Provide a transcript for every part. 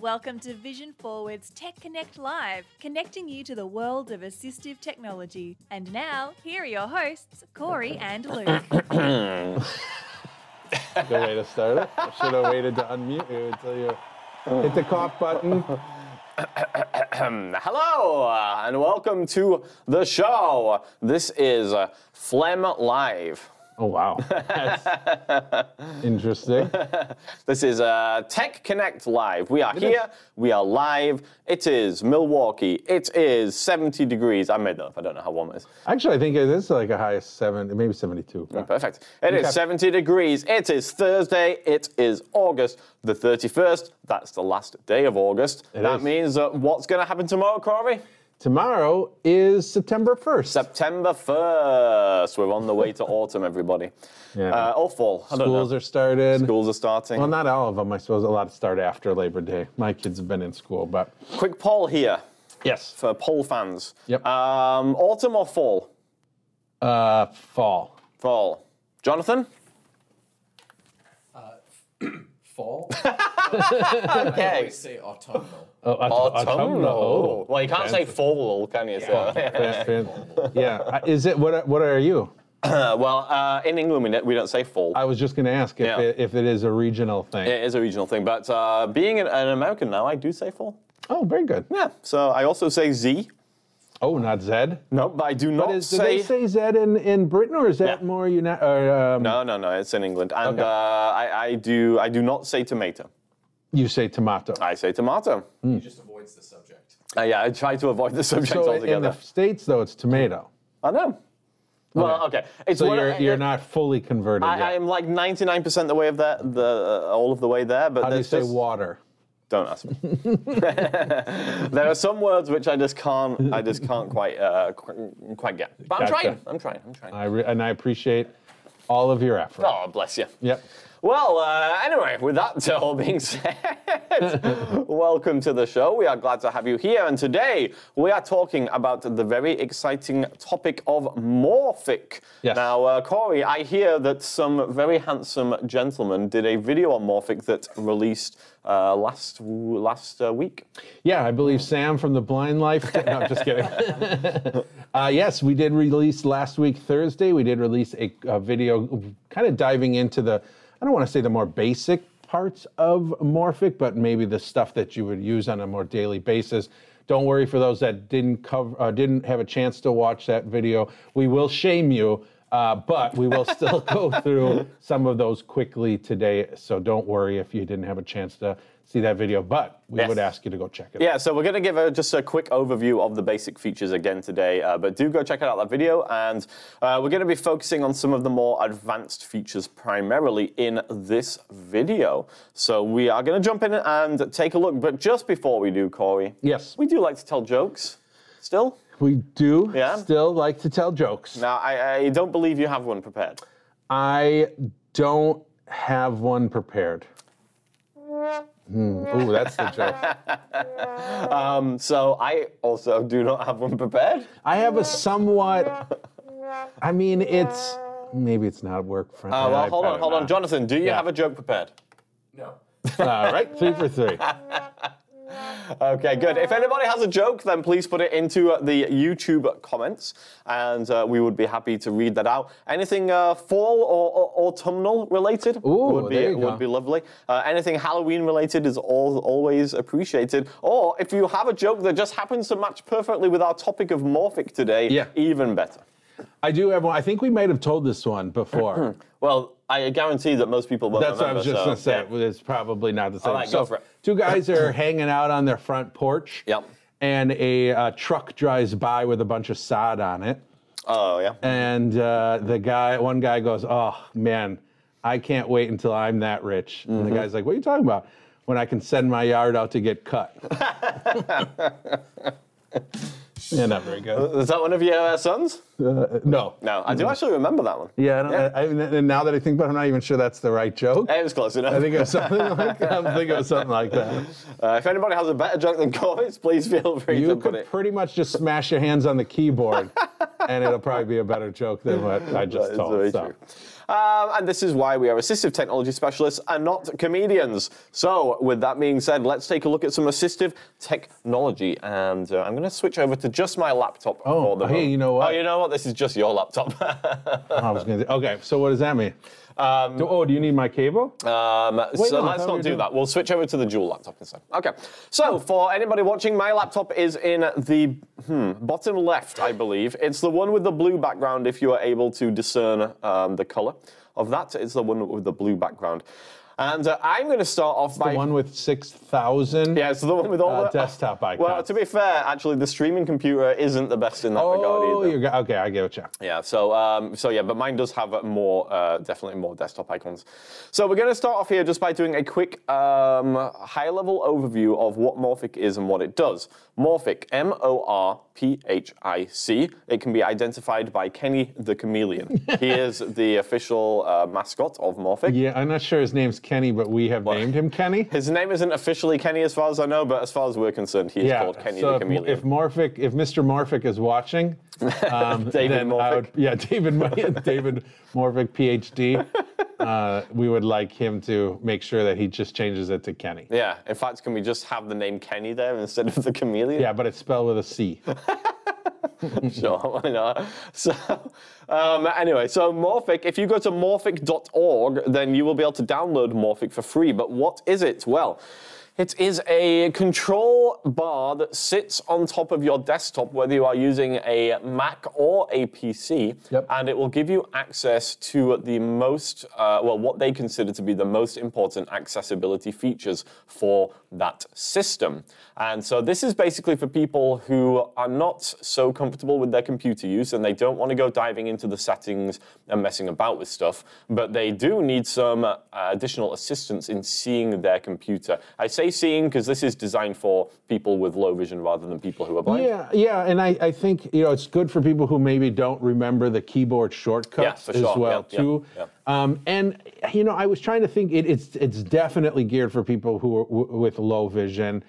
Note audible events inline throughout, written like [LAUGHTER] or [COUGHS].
Welcome to Vision Forward's Tech Connect Live, connecting you to the world of assistive technology. And now, here are your hosts, Cory and Luke. [COUGHS] Good way to start it. I should have waited to unmute you until you hit the cough button. [COUGHS] Hello uh, and welcome to the show. This is uh, Phlegm Live. Oh wow, that's [LAUGHS] interesting. This is uh, Tech Connect Live. We are It here. is. We are live. It is Milwaukee. It is 70 degrees. I made that up. I don't know how warm it is. Actually, I think it is like a high of seven, maybe seventy-two. Perfect. It is Okay. 70 degrees. It is Thursday. It is August the 31st. That's the last day of August. It that is. means uh, what's going to happen tomorrow, Cory? Tomorrow is September first. September 1st. We're on the way to autumn, everybody. [LAUGHS] Yeah. Uh, or fall. I don't Schools know. are started. Schools are starting. Well, not all of them. I suppose a lot start after Labor Day. My kids have been in school, but Quick poll here yes, for poll fans. Yep. Um, autumn or fall? uh, fall. Fall. Jonathan? Fall? [LAUGHS] Okay. always say autumnal. Oh, aut- autumnal. Well, you can't say fall, can you? So, Fan- fan- yeah. Uh, Is it what? What are you? Uh, [CLEARS THROAT] well, uh, in England we don't- we don't say fall. I was just going to ask if, Yeah. it, if it is a regional thing. it is a regional thing, but uh, being an, an American now, I do say fall. oh, very good. Yeah. So I also say Z. Oh, not Zed. No, I do not But is, do say. they say Zed in, in Britain or is that Yeah. more uni- or, um, no, no, no. It's in England, and Okay. uh, I, I do. I do not say tomato. You say tomato. I say tomato. He just avoids the subject. Uh, yeah, I try to avoid the subject so in altogether. the states though, it's tomato. I know. Well, okay. It's So you're you're not fully converted I, yet. I'm like 99% the way of that, the uh, all of the way there. But How do you say just- water? Don't ask me. [LAUGHS] there are some words which I just can't. I just can't quite uh, qu- quite get. But I'm Gotcha. trying. I'm trying. I'm trying. I re- and I appreciate all of your effort. Oh, bless you. Yep. Well, uh, anyway, with that [LAUGHS] all being said, welcome to the show. We are glad to have you here. And today we are talking about the very exciting topic of Morphic. Yes. Now, uh, Cory, I hear that some very handsome gentleman did a video on Morphic that released uh, last last uh, week. Yeah, I believe Sam from the Blind Life. [LAUGHS] no, I'm just kidding. [LAUGHS] uh, yes, we did release last week, Thursday. We did release a, a video kind of diving into the, I don't want to say the more basic parts of Morphic, but maybe the stuff that you would use on a more daily basis. Don't worry for those that didn't cover, uh, didn't have a chance to watch that video. We will shame you, uh, but we will still [LAUGHS] go through some of those quickly today. So don't worry if you didn't have a chance to see that video. But we Yes. would ask you to go check it out. Yeah, so we're going to give a, just a quick overview of the basic features again today, uh, but do go check out that video. And uh, we're going to be focusing on some of the more advanced features primarily in this video. So we are going to jump in and take a look. But just before we do, Cory, Yes. we do like to tell jokes still. We do Yeah? still like to tell jokes. Now, I, I don't believe you have one prepared. I don't have one prepared. Hmm. Ooh, that's the joke. [LAUGHS] So I also do not have one prepared. I have a somewhat. I mean, it's maybe it's not work friendly. Uh, well, hold on, hold on. Jonathan, do you Yeah. have a joke prepared? No. All right, three for three. [LAUGHS] Okay, good. If anybody has a joke, then please put it into uh, the YouTube comments, and uh, we would be happy to read that out. Anything uh, fall or, or autumnal related Ooh, would be would go. be lovely. Uh, anything Halloween related is all, always appreciated. Or if you have a joke that just happens to match perfectly with our topic of Morphic today, Yeah. even better. I do have one. I think we might have told this one before. [CLEARS THROAT] Well, I guarantee that most people won't That's what I was remember, just gonna say. yeah. It's probably not the same. right, so go for it. two [LAUGHS] guys are hanging out on their front porch. Yep. And a uh, truck drives by with a bunch of sod on it. Oh yeah. And uh, the guy, one guy goes, "Oh man, I can't wait until I'm that rich." And Mm-hmm. the guy's like, "What are you talking about? When I can send my yard out to get cut?" [LAUGHS] [LAUGHS] yeah, not very good. Is that one of your uh, sons? Uh, no, No, I do actually remember that one. Yeah, I don't, I, I, and now that I think about it, I'm not even sure that's the right joke. It was close enough. I think it was something [LAUGHS] like I'm thinking of something like that. Uh, if anybody has a better joke than Cory's, please feel free You to put it. You could pretty much just smash your hands on the keyboard, [LAUGHS] and it'll probably be a better joke than what I just That is told. very so. true. Um, and this is why we are assistive technology specialists and not comedians. So, with that being said, let's take a look at some assistive technology. And uh, I'm going to switch over to just my laptop Oh, for the hey, you know what? Oh, you know what? This is just your laptop. [LAUGHS] I was gonna. Okay, so what does that mean? Do- oh, do you need my cable? Um, no, so I let's not do doing- that. We'll switch over to the dual laptop instead. Okay. So for anybody watching, my laptop is in the hmm, bottom left, I believe. It's the one with the blue background. If you are able to discern um, the color of that, it's the one with the blue background. And uh, I'm going to start off by the one with six thousand. yeah, it's the one with all Uh, the desktop icons. [LAUGHS] Well, to be fair, actually, the streaming computer isn't the best in that regard Oh, either. you're okay. I get what you. Yeah, so um, so yeah, but mine does have more, uh, definitely more desktop icons. So we're going to start off here just by doing a quick um, high-level overview of what Morphic is and what it does. Morphic, M-O-R-P-H-I-C. It can be identified by Kenny the Chameleon. [LAUGHS] he is the official uh, mascot of Morphic. Yeah, I'm not sure his name's Kenny, but we have named him Kenny. [LAUGHS] His name isn't officially Kenny as far as I know, but as far as we're concerned, he is yeah. called Kenny so the if, Chameleon. if Morphic, if Mr. Morphic is watching, [LAUGHS] um, David Morphic. would- [LAUGHS] yeah, David, David Morphic, PhD. Uh, we would like him to make sure that he just changes it to Kenny. yeah, in fact, can we just have the name Kenny there instead of the chameleon? Yeah, but it's spelled with a C. [LAUGHS] sure, why not? [LAUGHS] So, um, anyway, so Morphic, if you go to morphic.org, then you will be able to download Morphic for free. But what is it? Well, it is a control bar that sits on top of your desktop, whether you are using a Mac or a PC, Yep. and it will give you access to the most, uh, well, what they consider to be the most important accessibility features for that system. And so this is basically for people who are not so comfortable with their computer use and they don't want to go diving into the settings and messing about with stuff, but they do need some uh, additional assistance in seeing their computer. I say seeing because this is designed for people with low vision rather than people who are blind. Yeah, yeah, and I, I think you know it's good for people who maybe don't remember the keyboard shortcuts for as well Yeah, yeah, too. yeah. Um, and you know, I was trying to think. It, it's it's definitely geared for people who are w- with low vision.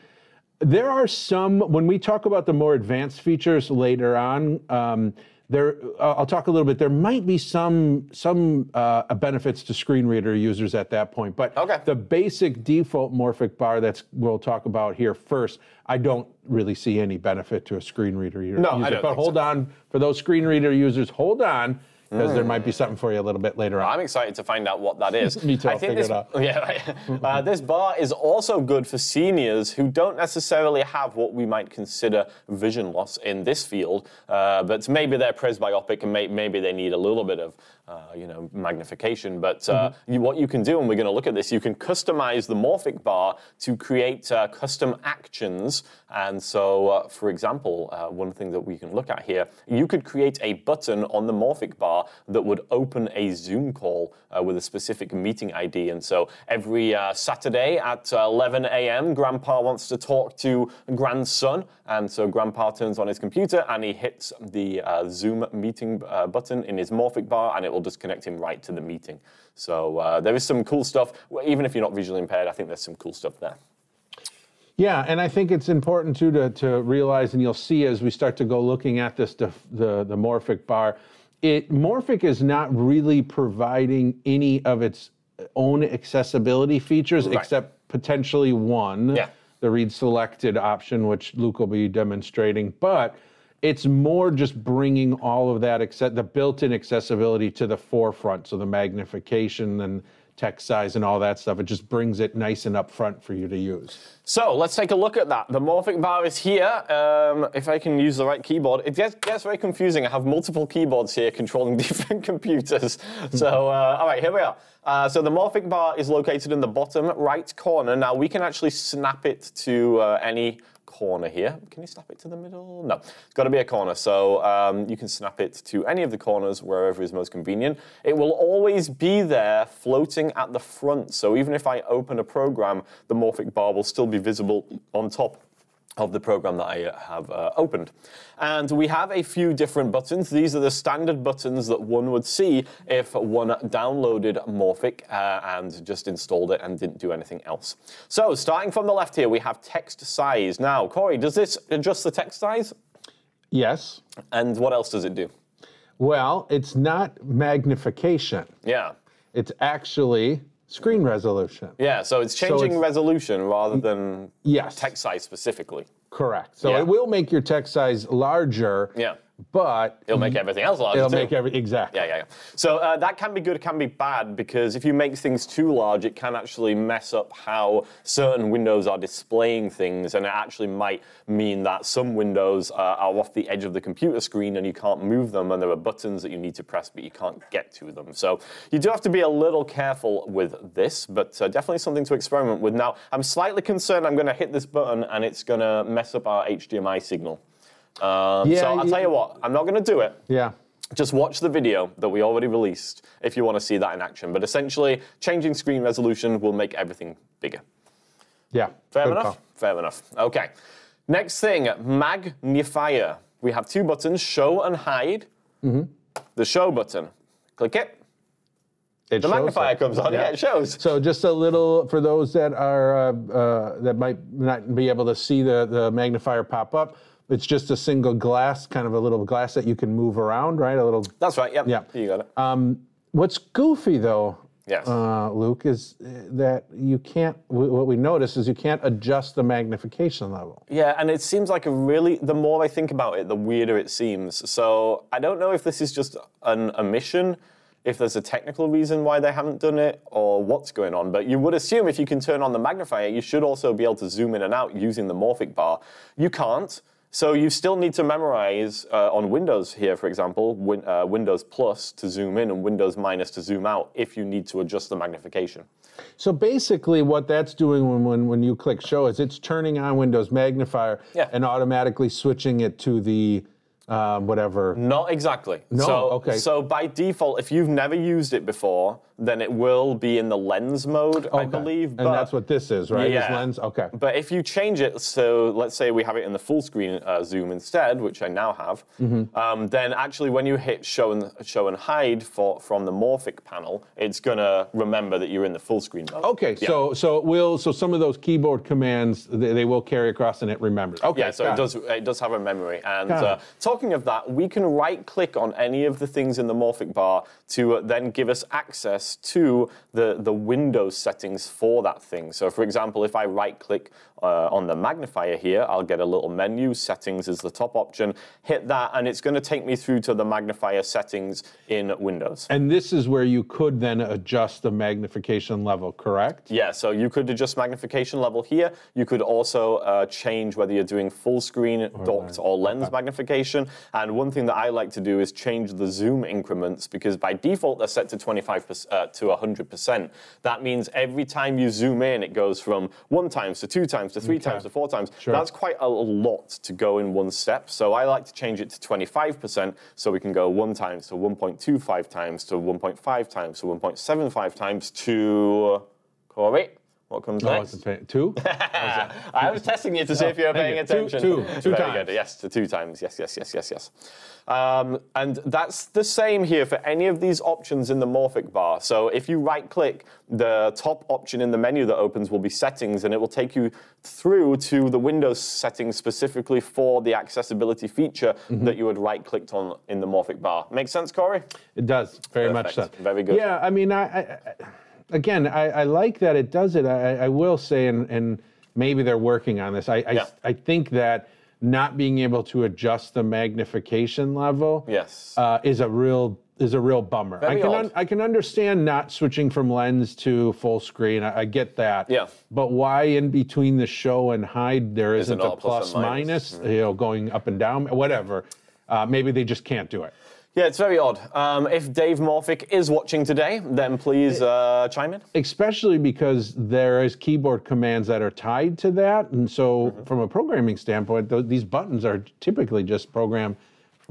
There are some when we talk about the more advanced features later on. Um, there, I'll talk a little bit. There might be some some uh, benefits to screen reader users at that point, but Okay. the basic default morphic bar that's we'll talk about here first. I don't really see any benefit to a screen reader u- No, I don't but hold so. on for those screen reader users. Hold on, because there might be something for you a little bit later on. I'm excited to find out what that is. [LAUGHS] Me too, I I'll think figure this, it out. [LAUGHS] Yeah, right. [LAUGHS] uh, this bar is also good for seniors who don't necessarily have what we might consider vision loss in this field, uh, but maybe they're presbyopic and may, maybe they need a little bit of, uh, you know, magnification. But uh, Mm-hmm. you, what you can do, and we're going to look at this, you can customize the Morphic bar to create uh, custom actions. And so, uh, for example, uh, one thing that we can look at here, you could create a button on the Morphic bar that would open a Zoom call with a specific meeting ID. And so every uh, Saturday at uh, 11 a.m., Grandpa wants to talk to grandson. And so Grandpa turns on his computer and he hits the uh, Zoom meeting uh, button in his Morphic bar, and it will just connect him right to the meeting. So uh, there is some cool stuff. Even if you're not visually impaired, I think there's some cool stuff there. Yeah, and I think it's important too to, to realize, and you'll see as we start to go looking at this, the, the, the Morphic bar, it Morphic is not really providing any of its own accessibility features Right. except potentially one, Yeah. the read selected option, which Luke will be demonstrating. But it's more just bringing all of that, acce- the built-in accessibility to the forefront. So the magnification and text size and all that stuff, it just brings it nice and upfront for you to use. So let's take a look at that. The Morphic bar is here. Um, if I can use the right keyboard, it gets, gets very confusing. I have multiple keyboards here controlling [LAUGHS] different computers. So, uh, all right, here we are. Uh, so the Morphic bar is located in the bottom right corner. Now we can actually snap it to uh, any corner here. Can you snap it to the middle? No, it's got to be a corner. So um, you can snap it to any of the corners wherever is most convenient. It will always be there floating at the front. So even if I open a program, the Morphic bar will still be visible on top of the program that I have uh, opened. And we have a few different buttons. These are the standard buttons that one would see if one downloaded Morphic uh, and just installed it and didn't do anything else. So starting from the left here, we have text size. Now, Cory, does this adjust the text size? Yes. And what else does it do? Well, it's not magnification. Yeah. It's actually screen resolution. Yeah, so it's changing it's- resolution rather than Yes. text size specifically. Correct. So Yeah. it will make your text size larger. Yeah. But It'll make everything else larger. it'll too. make every exactly. Yeah, yeah, yeah. So uh, that can be good, can be bad, because if you make things too large, it can actually mess up how certain windows are displaying things, and it actually might mean that some windows uh, are off the edge of the computer screen and you can't move them, and there are buttons that you need to press, but you can't get to them. So you do have to be a little careful with this, but uh, definitely something to experiment with. Now, I'm slightly concerned I'm going to hit this button and it's going to mess up our HDMI signal. Um, Yeah, so I'll tell you what, I'm not going to do it. Yeah. Just watch the video that we already released if you want to see that in action. But essentially, changing screen resolution will make everything bigger. Yeah. Fair enough? call. Fair enough. Okay. Next thing, magnifier. We have two buttons, show and hide. Mm-hmm. The show button. Click it. It The magnifier it. comes on. Yeah, it shows. So just a little for those that are uh, uh, that might not be able to see the, the magnifier pop up. It's just a single glass, kind of a little glass that you can move around, right? A little. That's right. Yep. Yeah. You got it. What's goofy though, Yes. uh, Luke, is uh, that you can't. What we notice is you can't adjust the magnification level. Yeah, and it seems like a really, the more I think about it, the weirder it seems. So I don't know if this is just an omission, if there's a technical reason why they haven't done it, or what's going on. But you would assume if you can turn on the magnifier, you should also be able to zoom in and out using the morphic bar. You can't. So you still need to memorize uh, on Windows here, for example, win, uh, Windows Plus to zoom in and Windows Minus to zoom out if you need to adjust the magnification. So basically, what that's doing when, when, when you click show is it's turning on Windows Magnifier Yeah. and automatically switching it to the um, whatever. Not exactly. No, So, okay. So by default, if you've never used it before, then it will be in the lens mode, I Okay. believe. And but- that's what this is, right? This Yeah. lens. Okay. But if you change it, so let's say we have it in the full screen uh, zoom instead, which I now have, Mm-hmm. um, then actually when you hit show and show and hide for from the morphic panel, it's gonna remember that you're in the full screen mode. Okay, Yeah. so so it will so some of those keyboard commands they, they will carry across and it remembers. Okay, Yeah, so got it does it does have a memory. And uh, talking of that, we can right click on any of the things in the morphic bar to uh, then give us access to the, the Windows settings for that thing. So for example, if I right click uh, on the magnifier here, I'll get a little menu, settings is the top option, hit that, and it's going to take me through to the magnifier settings in Windows. And this is where you could then adjust the magnification level, correct? Yeah, so you could adjust magnification level here. You could also uh, change whether you're doing full screen, docked, or lens magnification. And one thing that I like to do is change the zoom increments because by default they're set to 25 uh, to 100%. That means every time you zoom in, it goes from one times to two times to three times to four times. That's quite a lot to go in one step. So I like to change it to 25% so we can go one times to 1.25 times to 1.5 times to 1.75 times to Cory. What comes Oh, next? it's a two. [LAUGHS] I was testing you to see if you were paying you. Attention. two- two Very times. good. Yes, to two times. Yes, yes, yes, yes, yes. Um, and that's the same here for any of these options in the morphic bar. So if you right click, the top option in the menu that opens will be settings, and it will take you through to the Windows settings specifically for the accessibility feature Mm-hmm. that you had right clicked on in the morphic bar. Make sense, Cory? It does very much so. Very good. Yeah, I mean, I, I I- again, I, I like that it does it. I, I will say, and, and maybe they're working on this. I, I Yeah. I think that not being able to adjust the magnification level Yes. uh, is a real is a real bummer. I can odd. I can understand not switching from lens to full screen. I, I get that. Yeah. But why in between the show and hide there Is it isn't a plus plus minus? minus? You know, going up and down, whatever. Uh, maybe they just can't do it. Yeah, it's very odd. Um, if Dave Morphic is watching today, then please uh, chime in. especially because there is keyboard commands that are tied to that and so Mm-hmm. from a programming standpoint th- these buttons are typically just programmed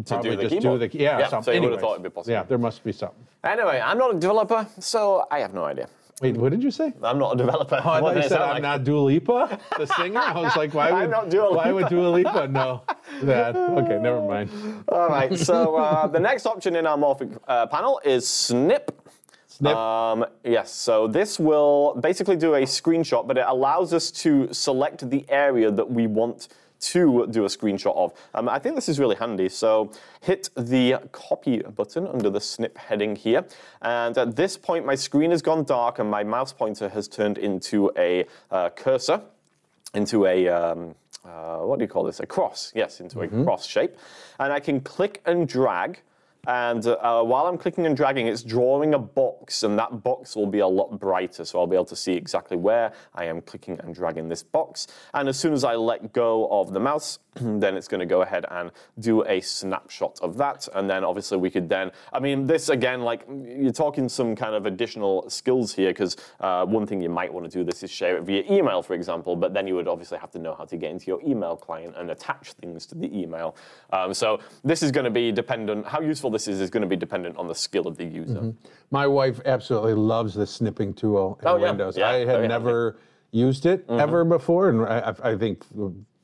probably the just keyboard. do the yeah, Yeah, something. so you would've thought it'd be possible. yeah there must be something Anyway, I'm not a developer, so I have no idea. Wait what did you say I'm not a developer. Oh, I thought you said I'm like? not Dua Lipa, the singer. I was like, why [LAUGHS] would why would Dua Lipa know [LAUGHS] that? Okay, never mind. All right, so uh, the next option in our morphic uh, panel is snip. Snip. Um, yes, so this will basically do a screenshot, but it allows us to select the area that we want to do a screenshot of. Um, I think this is really handy. So hit the copy button under the snip heading here. And at this point, my screen has gone dark and my mouse pointer has turned into a uh, cursor, into a, um, uh, what do you call this? A cross, yes, into a cross shape. And I can click and drag and uh, while I'm clicking and dragging, it's drawing a box, and that box will be a lot brighter. So I'll be able to see exactly where I am clicking and dragging this box. And as soon as I let go of the mouse, [CLEARS THROAT] then it's going to go ahead and do a snapshot of that. And then obviously we could then, I mean, this again, like you're talking some kind of additional skills here, because uh, one thing you might want to do this is share it via email, for example, but then you would obviously have to know how to get into your email client and attach things to the email. Um, so this is going to be dependent, how useful this is, is going to be dependent on the skill of the user. My wife absolutely loves the snipping tool in Oh, yeah. Windows. Yeah, I had very handy. never used it ever before, and I I think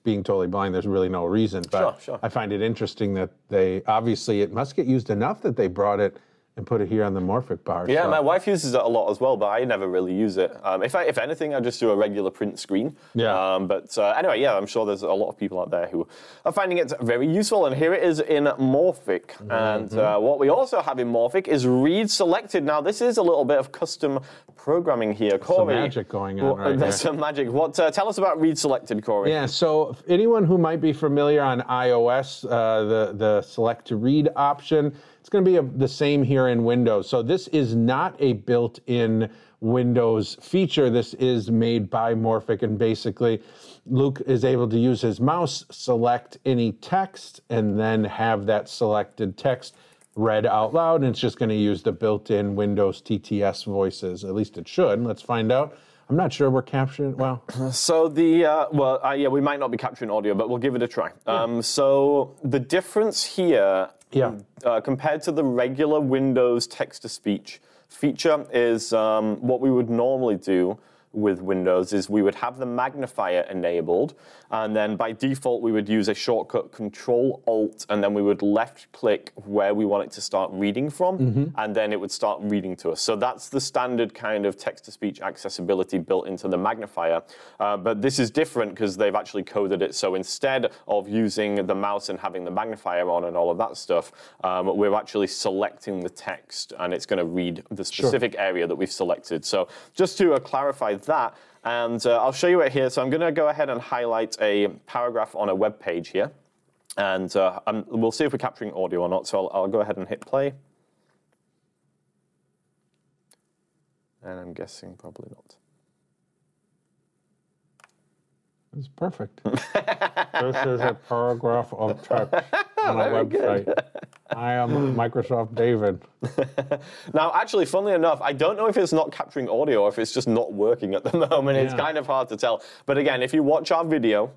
being totally blind, there's really no reason. But Sure, sure. I find it interesting that they obviously it must get used enough that they brought it and put it here on the Morphic bar. Yeah, so- my wife uses it a lot as well, but I never really use it. Um, if I, if anything, I just do a regular print screen. Yeah. Um, but uh, anyway, yeah, I'm sure there's a lot of people out there who are finding it very useful. And here it is in Morphic. Mm-hmm. And uh, what we also have in Morphic is read selected. Now, this is a little bit of custom programming here, Cory. Some magic going on right There's here. some magic. What? Uh, tell us about read selected, Cory. Yeah, so anyone who might be familiar on iOS, uh, the, the select to read option, it's going to be a, the same here in Windows. So this is not a built-in Windows feature. This is made by Morphic, and basically Luke is able to use his mouse, select any text, and then have that selected text read out loud. And it's just going to use the built-in Windows TTS voices. At least it should. Let's find out. I'm not sure we're capturing. Well, [CLEARS THROAT] So the uh, well, uh, yeah, we might not be capturing audio, but we'll give it a try. Um, so the difference here, Yeah. uh, compared to the regular Windows text-to-speech feature, is um, what we would normally do with Windows is we would have the magnifier enabled, and then by default we would use a shortcut Control Alt, and then we would left click where we want it to start reading from, and then it would start reading to us. So that's the standard kind of text to speech accessibility built into the magnifier. Uh, but this is different because they've actually coded it so instead of using the mouse and having the magnifier on and all of that stuff, um, we're actually selecting the text and it's going to read the specific area that we've selected. So just to uh, clarify that, and uh, I'll show you it here. So I'm going to go ahead and highlight a paragraph on a web page here. And uh, um, we'll see if we're capturing audio or not. So I'll, I'll go ahead and hit play. And I'm guessing probably not. It's perfect. [LAUGHS] this is a paragraph of text on a [LAUGHS] website. I am Microsoft David. [LAUGHS] Now, actually, funnily enough, I don't know if it's not capturing audio or if it's just not working at the [LAUGHS] moment. It's kind of hard to tell. But again, if you watch our video,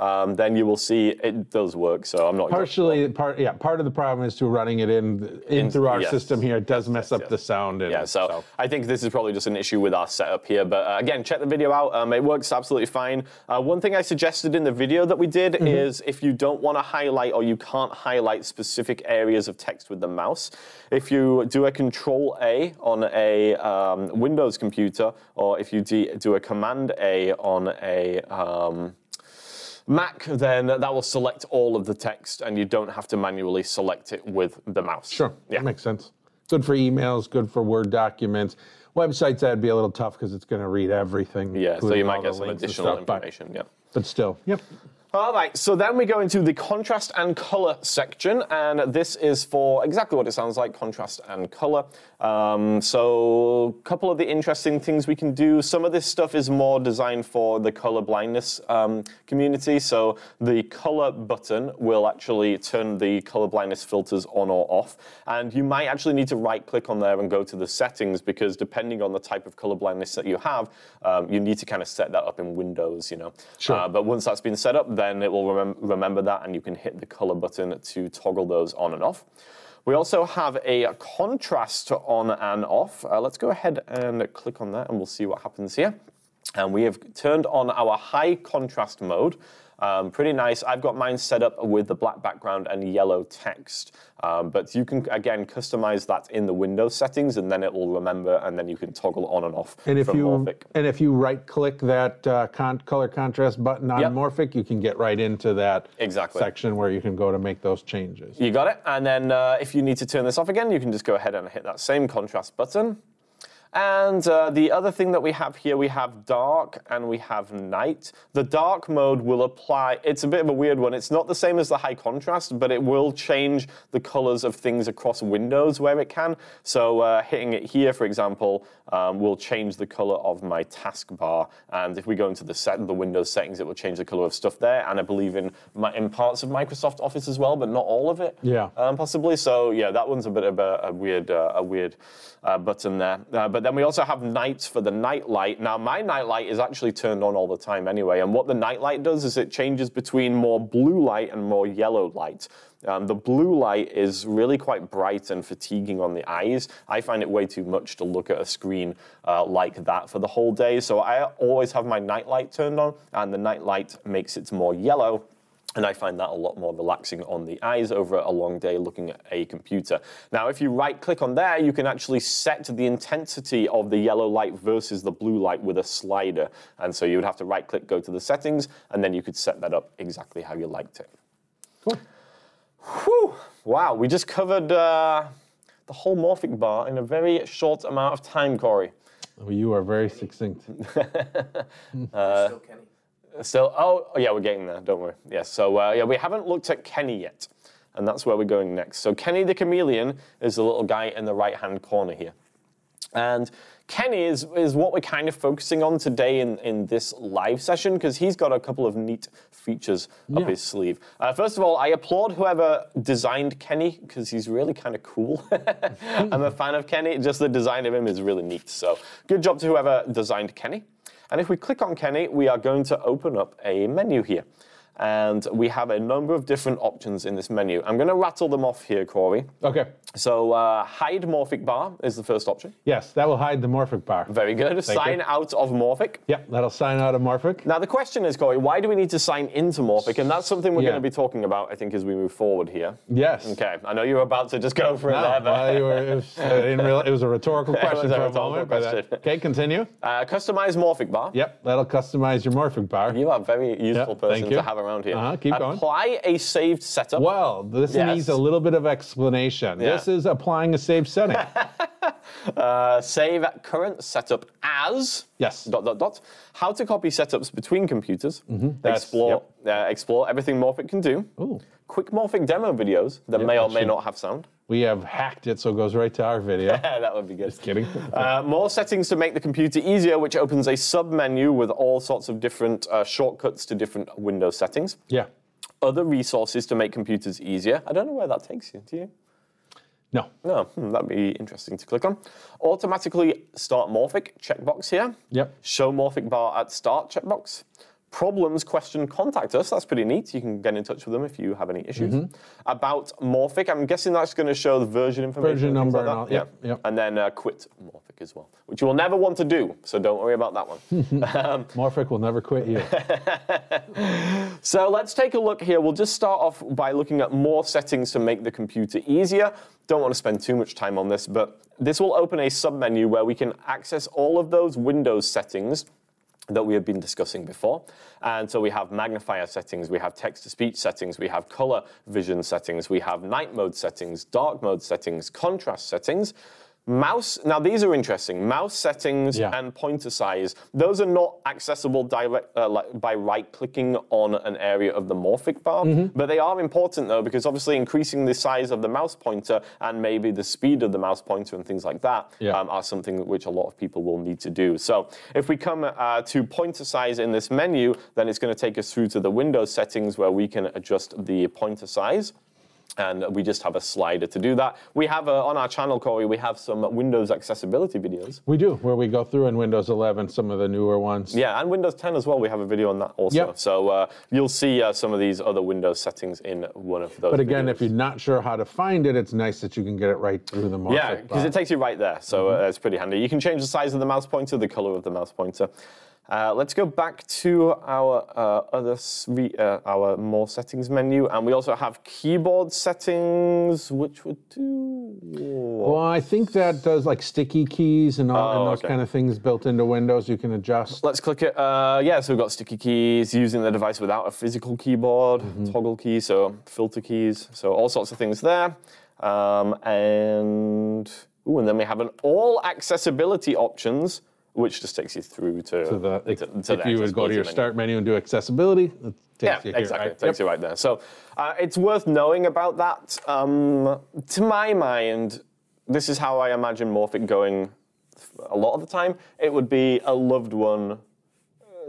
um, then you will see it does work. So I'm not Partially, part yeah, part of the problem is to running it in in, In- through our yes. system here. It does mess up yes. the sound. And, Yeah, so, I think this is probably just an issue with our setup here. But uh, again, check the video out. Um, it works absolutely fine. Uh, one thing I suggested in the video that we did Mm-hmm. is if you don't want to highlight or you can't highlight specific areas of text with the mouse, if you do a Control A on a um, Windows computer, or if you de- do a Command A on a um, Mac, then that will select all of the text, and you don't have to manually select it with the mouse. sure, Yeah. that makes sense. Good for emails. Good for Word documents. Websites that'd be a little tough because it's going to read everything. Yeah, so you might get some additional stuff, but- information. Yeah. But still, yep. All right, so then we go into the contrast and color section, and this is for exactly what it sounds like contrast and color. Um, so, a couple of the interesting things we can do. Some of this stuff is more designed for the color blindness um, community. So, the color button will actually turn the color blindness filters on or off, and you might actually need to right click on there and go to the settings because depending on the type of color blindness that you have, um, you need to kind of set that up in Windows, you know. Sure. Uh, but once that's been set up, then it will remem- remember that and you can hit the color button to toggle those on and off. We also have a contrast on and off. Uh, let's go ahead and click on that and we'll see what happens here. and we have turned on our high contrast mode. Um, pretty nice. I've got mine set up with the black background and yellow text. Um, but you can, again, customize that in the window settings and then it will remember and then you can toggle on and off And if from you Morphic. and if you right click that uh, con- color contrast button on Yep. Morphic, you can get right into that Exactly. section where you can go to make those changes. You got it. And then uh, if you need to turn this off again, you can just go ahead and hit that same contrast button. And uh, the other thing that we have here, we have dark and we have night. The dark mode will apply, it's a bit of a weird one. It's not the same as the high contrast, but it will change the colors of things across windows where it can. So uh, hitting it here, for example, um, will change the color of my taskbar. And if we go into the set, the Windows settings, it will change the color of stuff there. And I believe in, my, in parts of Microsoft Office as well, but not all of it Yeah. um, possibly. So yeah, that one's a bit of a, a weird, uh, a weird uh, button there. Uh, but then we also have nights for the night light. Now my night light is actually turned on all the time anyway. And what the night light does is it changes between more blue light and more yellow light. Um, the blue light is really quite bright and fatiguing on the eyes. I find it way too much to look at a screen uh, like that for the whole day. So I always have my night light turned on, and the night light makes it more yellow. And I find that a lot more relaxing on the eyes over a long day looking at a computer. Now, if you right click on there, you can actually set the intensity of the yellow light versus the blue light with a slider. And so you would have to right click, go to the settings, and then you could set that up exactly how you liked it. Cool. Whew. Wow, we just covered uh, the whole Morphic bar in a very short amount of time, Cory. Well, you are very succinct. [LAUGHS] Still Kenny. Still, oh, yeah, we're getting there, don't worry. Yes, so uh, yeah, we haven't looked at Kenny yet, and that's where we're going next. So Kenny the Chameleon is the little guy in the right-hand corner here. And Kenny is, is what we're kind of focusing on today in, in this live session because he's got a couple of neat features up his sleeve. Uh, first of all, I applaud whoever designed Kenny because he's really kind of cool. [LAUGHS] I'm a fan of Kenny. Just the design of him is really neat. So good job to whoever designed Kenny. And if we click on Kenny, we are going to open up a menu here. And we have a number of different options in this menu. I'm going to rattle them off here, Cory. Okay. So uh, hide Morphic bar is the first option. Yes, that will hide the Morphic bar. Very good. sign you. out of Morphic. Yep, that'll sign out of Morphic. Now the question is, Cory, why do we need to sign into Morphic? And that's something we're Yeah. going to be talking about, I think, as we move forward here. Yes. Okay, I know you're about to just go for it there, well, you were, it, was, real- it was a rhetorical [LAUGHS] question for a rhetorical moment. uh, question. okay, continue. uh, customize Morphic bar. Yep, that'll customize your Morphic bar. You are a very useful thank person to have around here. Uh-huh, keep going. Apply a saved setup. Well, this Yes. needs a little bit of explanation. Yeah. This is applying a saved setting. [LAUGHS] Uh, save current setup as Yes. dot dot dot. How to copy setups between computers. Mm-hmm. Explore uh, explore everything Morphic can do. Ooh. Quick Morphic demo videos that may or may not have sound. we have hacked it so it goes right to our video. Yeah, [LAUGHS] that would be good. Just kidding. [LAUGHS] Uh, more settings to make the computer easier, which opens a sub menu with all sorts of different uh, shortcuts to different Windows settings. yeah. Other resources to make computers easier. I don't know where that takes you. Do you? No. No, hmm, that'd be interesting to click on. Automatically start Morphic checkbox here. Yep. Show Morphic bar at start checkbox. Problems question contact us. That's pretty neat. You can get in touch with them if you have any issues. Mm-hmm. About Morphic, I'm guessing that's going to show the version information. Version number like and all- Yeah. yep. And then uh, quit Morphic as well, which you will never want to do. So don't worry about that one. [LAUGHS] Morphic will never quit you. [LAUGHS] So let's take a look here. We'll just start off by looking at more settings to make the computer easier. Don't want to spend too much time on this, but this will open a submenu where we can access all of those Windows settings that we have been discussing before. And so we have magnifier settings, we have text to speech settings, we have color vision settings, we have night mode settings, dark mode settings, contrast settings. Mouse, now these are interesting. Mouse settings Yeah. and pointer size, those are not accessible direct, uh, like by right clicking on an area of the Morphic bar, Mm-hmm. but they are important though because obviously increasing the size of the mouse pointer and maybe the speed of the mouse pointer and things like that Yeah. um, are something which a lot of people will need to do. So if we come uh, to pointer size in this menu, then it's going to take us through to the Windows settings where we can adjust the pointer size. And we just have a slider to do that. We have uh, on our channel, Cory, we have some Windows accessibility videos. we do, where we go through in Windows 11 some of the newer ones. Yeah, and Windows 10 as well. We have a video on that also. Yep. So uh, you'll see uh, some of these other Windows settings in one of those. But again, videos. if you're not sure how to find it, it's nice that you can get it right through the Morphic Yeah, because it takes you right there, so Mm-hmm. uh, it's pretty handy. You can change the size of the mouse pointer, the color of the mouse pointer. Uh, let's go back to our uh, other uh, our more settings menu, and we also have keyboard settings, which would do. Well, I think that does like sticky keys and, all, Oh, and those okay. kind of things built into Windows. You can adjust. Let's click it. Uh, yeah, so we've got sticky keys, using the device without a physical keyboard, toggle keys, so filter keys, so all sorts of things there. Um, and ooh, and then we have an all accessibility options, which just takes you through to, To the, to- to if you would go to your menu. start menu and do accessibility, it takes Yeah, you here, exactly. right? Takes you right there. So uh, it's worth knowing about that. Um, to my mind, this is how I imagine Morphic going a lot of the time. It would be a loved one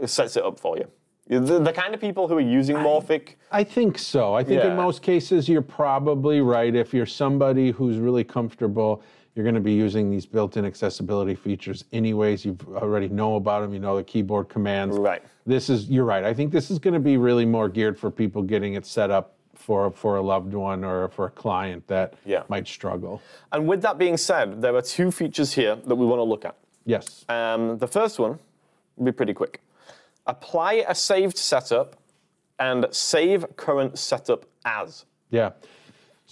uh, sets it up for you. The, the kind of people who are using Morphic. I think so. I think Yeah. in most cases you're probably right. If you're somebody who's really comfortable, you're going to be using these built-in accessibility features anyways. You already know about them. You know the keyboard commands. Right. This is you're right. I think this is going to be really more geared for people getting it set up for for a loved one or for a client that Yeah. might struggle. And with that being said, there are two features here that we want to look at. Yes. Um, the first one will be pretty quick. Apply a saved setup and save current setup as. Yeah.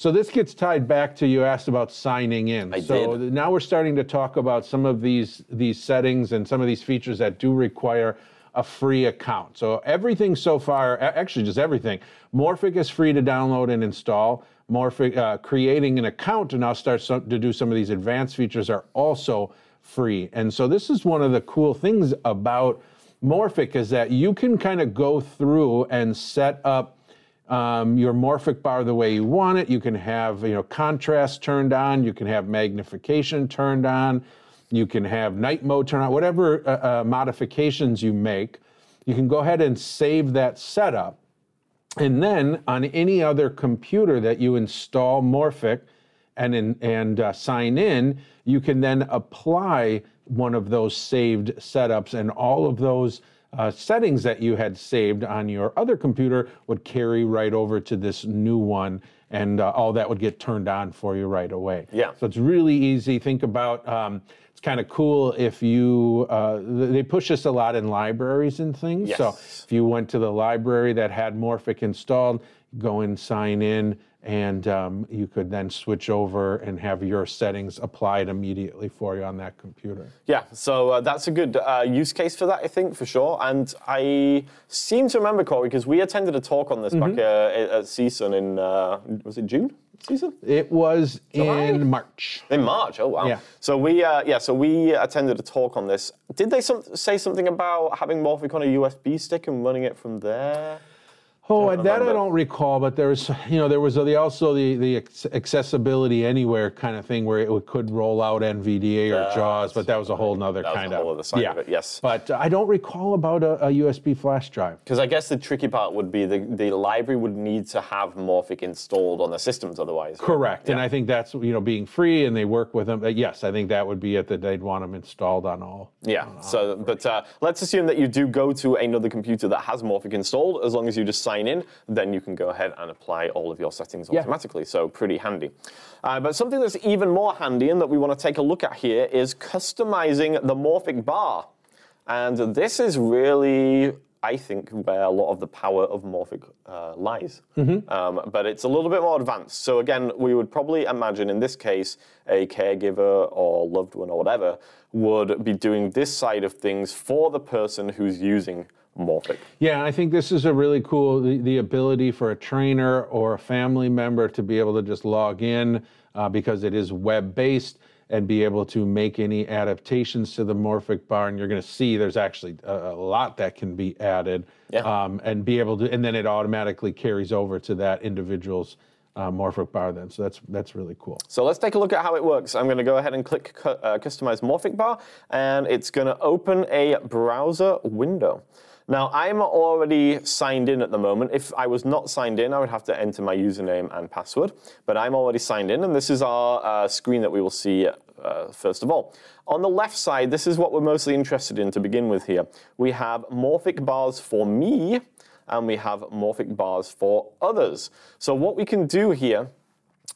So this gets tied back to you asked about signing in. I so did. now we're starting to talk about some of these these settings and some of these features that do require a free account. So everything so far, actually just everything, Morphic is free to download and install. Morphic uh, creating an account to now start some, to do some of these advanced features are also free. And so this is one of the cool things about Morphic is that you can kind of go through and set up um, your morphic bar the way you want it. You can have you know contrast turned on. You can have magnification turned on. You can have night mode turned on. Whatever uh, uh, modifications you make, you can go ahead and save that setup. And then on any other computer that you install Morphic and in, and uh, sign in, you can then apply one of those saved setups, and all of those uh, settings that you had saved on your other computer would carry right over to this new one, and uh, all that would get turned on for you right away. Yeah. So it's really easy. Think about um, it's kind of cool if you uh, they push this a lot in libraries and things. Yes. So if you went to the library that had Morphic installed, go and sign in, and um, you could then switch over and have your settings applied immediately for you on that computer. Yeah, so uh, that's a good uh, use case for that, I think, for sure. And I seem to remember, Cory, because we attended a talk on this Mm-hmm. back uh, at CSUN in, uh, was it June? Season? It was July? in March. In March. Oh wow. Yeah. So we uh, yeah so we attended a talk on this. Did they some, say something about having Morphic on a USB stick and running it from there? Oh, Don't that I don't recall, but there was, you know, there was the, also the the accessibility anywhere kind of thing where it could roll out NVDA or That's JAWS, but that was a whole nother That was a kind whole of other side yeah. of it, yes. But uh, I don't recall about a, a USB flash drive. Because I guess the tricky part would be the, the library would need to have Morphic installed on the systems otherwise. Correct, and I think that's you know being free and they work with them. uh, yes, I think that would be it that they'd want them installed on all. Yeah. So, but uh, let's assume that you do go to another computer that has Morphic installed. As long as you just sign in, then you can go ahead and apply all of your settings Yeah. automatically. So, pretty handy. Uh, but something that's even more handy and that we want to take a look at here is customizing the Morphic bar. And this is really, I think, where a lot of the power of Morphic uh, lies. Um, but it's a little bit more advanced. So again, we would probably imagine in this case, a caregiver or loved one or whatever would be doing this side of things for the person who's using Morphic. Yeah, I think this is a really cool the, the ability for a trainer or a family member to be able to just log in uh, because it is web based and be able to make any adaptations to the Morphic bar. And you're going to see there's actually a, a lot that can be added. Yeah. Um, and be able to, and then it automatically carries over to that individual's uh, Morphic bar. Then, so that's that's really cool. So let's take a look at how it works. I'm going to go ahead and click cu- uh, Customize Morphic Bar, and it's going to open a browser window. Now, I'm already signed in at the moment. If I was not signed in, I would have to enter my username and password, but I'm already signed in, and this is our uh, screen that we will see uh, first of all. On the left side, this is what we're mostly interested in to begin with here. We have Morphic bars for me, and we have Morphic bars for others. So what we can do here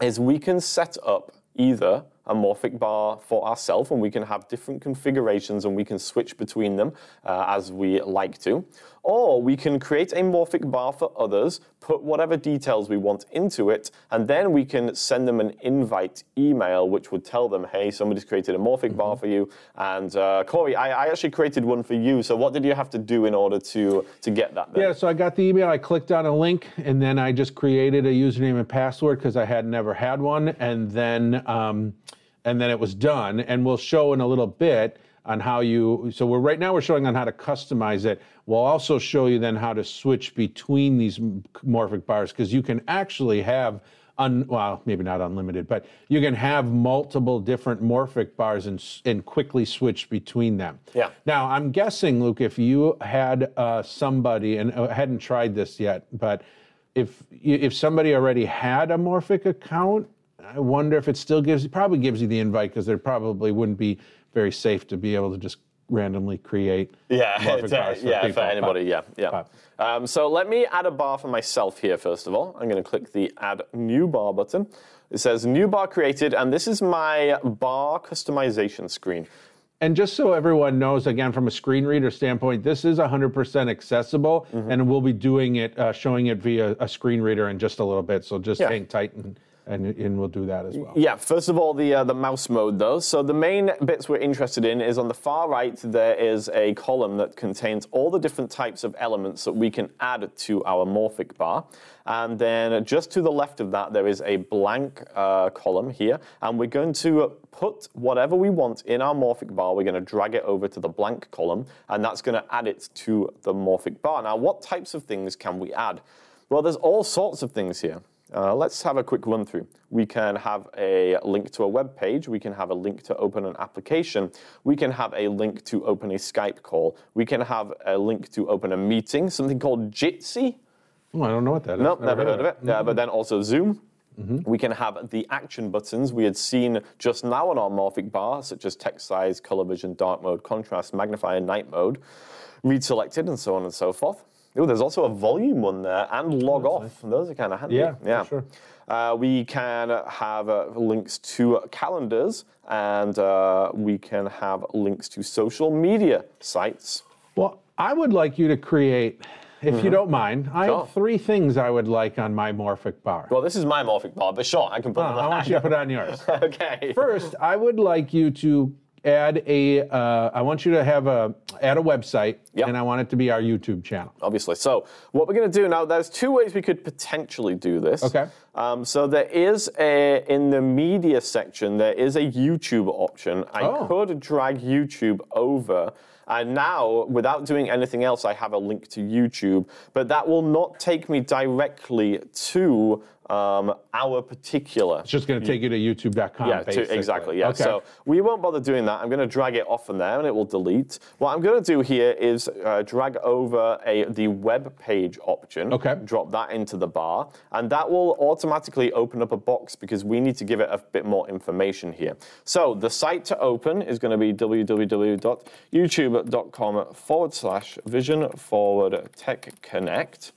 is we can set up either a Morphic bar for ourselves and we can have different configurations and we can switch between them uh, as we like to. Or we can create a Morphic bar for others, put whatever details we want into it, and then we can send them an invite email which would tell them, hey, somebody's created a Morphic bar for you. And uh, Cory, I, I actually created one for you. So what did you have to do in order to, to get that? Then? Yeah, so I got the email, I clicked on a link, and then I just created a username and password because I had never had one, and then um, and then it was done. And we'll show in a little bit on how you. So we're right now we're showing on how to customize it. We'll also show you then how to switch between these morphic bars because you can actually have. Un, well, maybe not unlimited, but you can have multiple different morphic bars and, and quickly switch between them. Yeah. Now, I'm guessing, Luke, if you had uh, somebody, and I hadn't tried this yet, but if if somebody already had a Morphic account, I wonder if it still gives probably gives you the invite because there probably wouldn't be very safe to be able to just randomly create. Yeah, Morphic for yeah, for people. anybody, yeah, yeah. But- Um, so let me add a bar for myself here first of all. I'm going to click the Add New Bar button. It says New Bar created, and this is my bar customization screen. And just so everyone knows, again, from a screen reader standpoint, this is 100% accessible, Mm-hmm. and we'll be doing it, uh, showing it via a screen reader in just a little bit. So just Yeah. hang tight, and, and and we'll do that as well. Yeah, first of all, the uh, the mouse mode though. So the main bits we're interested in is on the far right. There is a column that contains all the different types of elements that we can add to our morphic bar, and then just to the left of that there is a blank uh, column here, and we're going to put whatever we want in our morphic bar. We're going to drag it over to the blank column, and that's going to add it to the morphic bar. Now, what types of things can we add? Well, there's all sorts of things here. Uh, let's have a quick run through. We can have a link to a web page. We can have a link to open an application. We can have a link to open a Skype call. We can have a link to open a meeting, something called Jitsi. Oh, I don't know what that is. Nope, never heard of it. Yeah, uh, but then also Zoom. Mm-hmm. We can have the action buttons we had seen just now on our Morphic bar, such as text size, color vision, dark mode, contrast, magnify, and night mode, read selected, and so on and so forth. Oh, there's also a volume one there and log off. Those are kind of handy. Yeah, for sure. Uh, we can have uh, links to calendars and uh, we can have links to social media sites. Well, I would like you to create, if you don't mind, I Mm-hmm. Sure. have three things I would like on my morphic bar. Well, this is my Morphic bar, but sure, I can put them Uh, I want you to put it on yours. [LAUGHS] okay. First, I would like you to add a. Uh, I want you to have a add a website, Yep. and I want it to be our YouTube channel. obviously. So what we're going to do now, there's two ways we could potentially do this. Okay. Um, so there is a in the media section there is a YouTube option. I Oh. could drag YouTube over. And now, without doing anything else, I have a link to YouTube, but that will not take me directly to um, our particular It's just going to take you to YouTube.com. yeah, to, exactly. Yeah. Okay. So we won't bother doing that. I'm going to drag it off from there, and it will delete. What I'm going to do here is uh, drag over a the web page option. Okay. Drop that into the bar, and that will automatically open up a box because we need to give it a bit more information here. So the site to open is going to be www.youtube.com forward slash vision forward tech connect.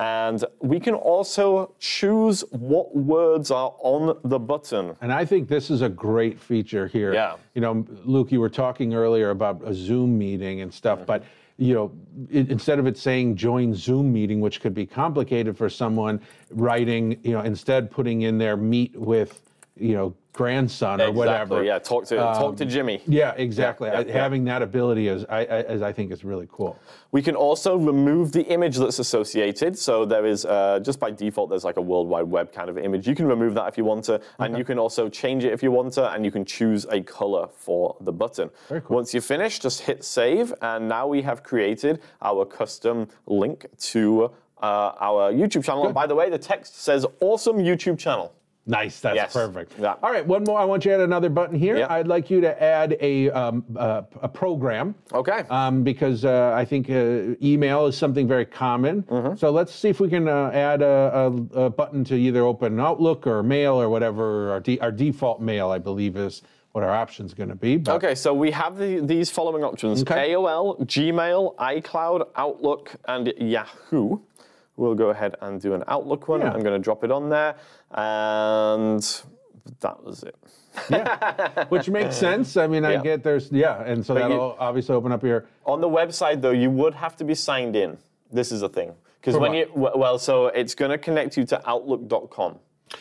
And we can also choose what words are on the button. And I think this is a great feature here. Yeah. You know, Luke, you were talking earlier about a Zoom meeting and stuff, Mm-hmm. but you know, i instead of it saying join Zoom meeting, which could be complicated for someone writing, you know, instead putting in there meet with, you know, grandson or whatever. Um, Yeah, talk to talk to Jimmy. Yeah, exactly. Yeah, I- yeah. Having that ability is, I, I, as I think, is really cool. We can also remove the image that's associated. So there is uh, just by default, there's like a World Wide Web kind of image. You can remove that if you want to, and you can also change it if you want to, and you can choose a color for the button. Very cool. Once you finish, just hit save, and now we have created our custom link to uh, our YouTube channel. And by the way, the text says "Awesome YouTube channel." Nice, that's Yes. perfect. Yeah. All right, one more. I want you to add another button here. Yeah. I'd like you to add a um, uh, a program. Okay. Um, because uh, I think uh, email is something very common. Mm-hmm. So let's see if we can uh, add a, a, a button to either open Outlook or Mail or whatever. Our, de- our default Mail, I believe, is what our option's going to be. But Okay, so we have the, these following options Okay. AOL, Gmail, iCloud, Outlook, and Yahoo. We'll go ahead and do an Outlook one. Yeah. I'm going to drop it on there. And that was it. Yeah, which makes [LAUGHS] sense. I mean, I Yeah. get there's yeah, and so you- that'll obviously open up your. On the website, though, you would have to be signed in. This is a thing. Because when what? you, well, so it's going to connect you to Outlook.com.